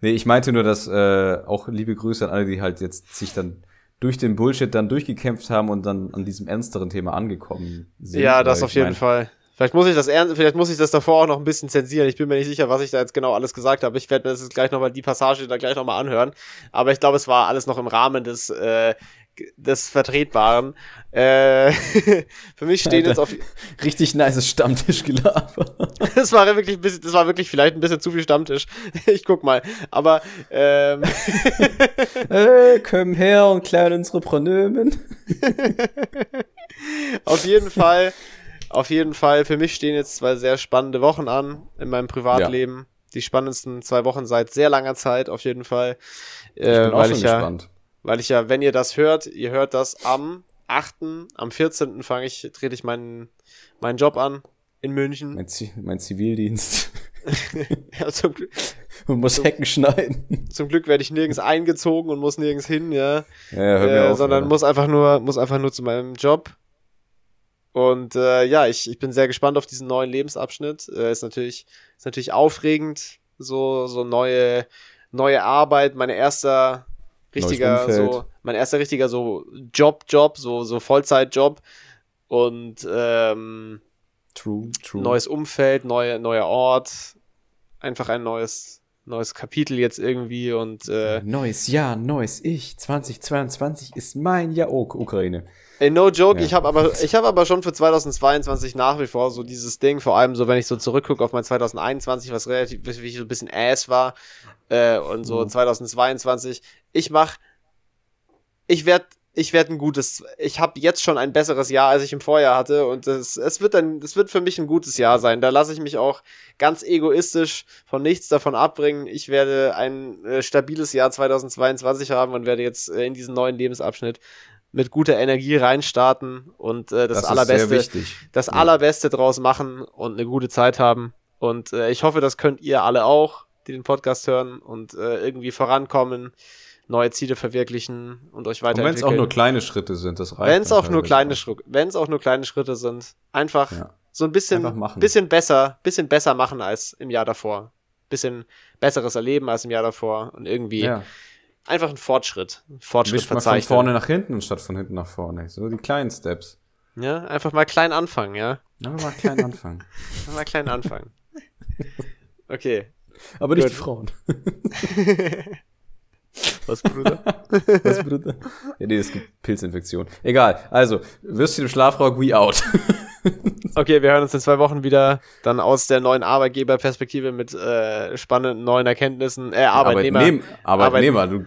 Nee, ich meinte nur, dass äh, auch liebe Grüße an alle, die halt jetzt sich dann durch den Bullshit dann durchgekämpft haben und dann an diesem ernsteren Thema angekommen sind. Ja, das auf jeden mein, Fall. Vielleicht muss ich das ernst, vielleicht muss ich das davor auch noch ein bisschen zensieren. Ich bin mir nicht sicher, was ich da jetzt genau alles gesagt habe. Ich werde mir das jetzt gleich nochmal die Passage da gleich nochmal anhören. Aber ich glaube, es war alles noch im Rahmen des, äh, des Vertretbaren. Äh, <laughs> für mich stehen jetzt auf, Richtig nice Stammtischgelaber. <laughs> das war wirklich ein bisschen, das war wirklich vielleicht ein bisschen zu viel Stammtisch. <laughs> Ich guck mal. Aber, ähm, Hey, komm her und klären unsere Pronomen. Auf jeden Fall, auf jeden Fall. Für mich stehen jetzt zwei sehr spannende Wochen an in meinem Privatleben. Die spannendsten zwei Wochen seit sehr langer Zeit, auf jeden Fall. Ich Äh, bin auch weil schon ich ja, gespannt. Weil ich ja, wenn ihr das hört, ihr hört das am 8., am 14. fange ich, trete ich meinen, meinen Job an in München. Mein, Zi mein Zivildienst. <laughs> Ja, zum, Glück- <laughs> Man muss Hecken schneiden. zum Glück werde ich nirgends eingezogen und muss nirgends hin, ja. Ja, ja, hör mir äh, auf. sondern muss einfach nur muss einfach nur zu meinem Job. Und äh, ja, ich, ich bin sehr gespannt auf diesen neuen Lebensabschnitt. Äh, ist natürlich ist natürlich aufregend, so so neue neue Arbeit, mein erster richtiger so mein erster richtiger so Job Job, so so Vollzeitjob und ähm, True, true. neues Umfeld, neue neuer Ort, einfach ein neues neues Kapitel jetzt irgendwie und äh, Neues Jahr, neues Ich. 2022 ist mein Jahr. Oh, Ukraine. Ey, no joke, Ja. ich habe aber, ich habe aber schon für 2022 nach wie vor so dieses Ding, vor allem so, wenn ich so zurückgucke auf mein 2021, was relativ, wie ich so ein bisschen ass war, äh, und so Mhm. 2022, ich mach, ich werd, ich werd ein gutes, ich habe jetzt schon ein besseres Jahr, als ich im Vorjahr hatte, und es, es wird dann, es wird für mich ein gutes Jahr sein. Da lasse ich mich auch ganz egoistisch von nichts davon abbringen. Ich werde ein äh, stabiles Jahr 2022 haben und werde jetzt äh, in diesen neuen Lebensabschnitt mit guter Energie reinstarten und äh, das, Das, allerbeste, das Ja. allerbeste draus machen und eine gute Zeit haben. Und äh, ich hoffe, das könnt ihr alle auch, die den Podcast hören und äh, irgendwie vorankommen, neue Ziele verwirklichen und euch Und wenn es weiterentwickeln. auch nur kleine Schritte sind, das reicht. Wenn es auch nur kleine. Schritte, wenn es auch nur kleine Schritte sind, einfach Ja. so ein bisschen, bisschen besser, bisschen besser machen als im Jahr davor, bisschen besseres erleben als im Jahr davor und irgendwie Ja. einfach ein Fortschritt, ein Fortschritt Wischt mal von verzeichnen. vorne nach hinten statt von hinten nach vorne. So die kleinen Steps. Ja, einfach mal klein anfangen, ja, Einfach mal klein anfangen. <laughs> einfach mal klein anfangen. <laughs> Okay, Aber nicht Gut. die Frauen. <laughs> Was, Bruder? <laughs> Was, Bruder? Ja, nee, es gibt Pilzinfektion. Egal. Also, Würstchen im Schlafrock, we out. <laughs> Okay, wir hören uns in zwei Wochen wieder dann aus der neuen Arbeitgeberperspektive mit äh, spannenden neuen Erkenntnissen. Äh, Arbeitnehmer. Arbeitnehm- Arbeitnehmer. Du,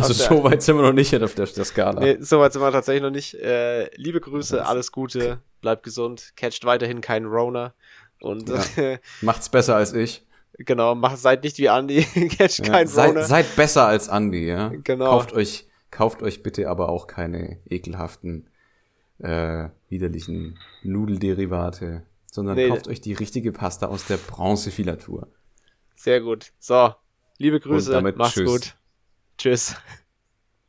also, so weit sind wir noch nicht auf der, der Skala. Nee, so weit sind wir tatsächlich noch nicht. Äh, liebe Grüße, alles Gute, bleibt gesund, catcht weiterhin keinen Rona und äh, <laughs> Macht's besser als ich. Genau, macht, seid nicht wie Andy, <laughs> catcht Ja, keinen seid, seid besser als Andy, ja. Genau. Kauft euch, kauft euch bitte aber auch keine ekelhaften, äh, widerlichen Nudelderivate, sondern Nee. kauft euch die richtige Pasta aus der Bronzefilatur. Sehr gut. So, liebe Grüße, damit macht's tschüss. gut. Tschüss.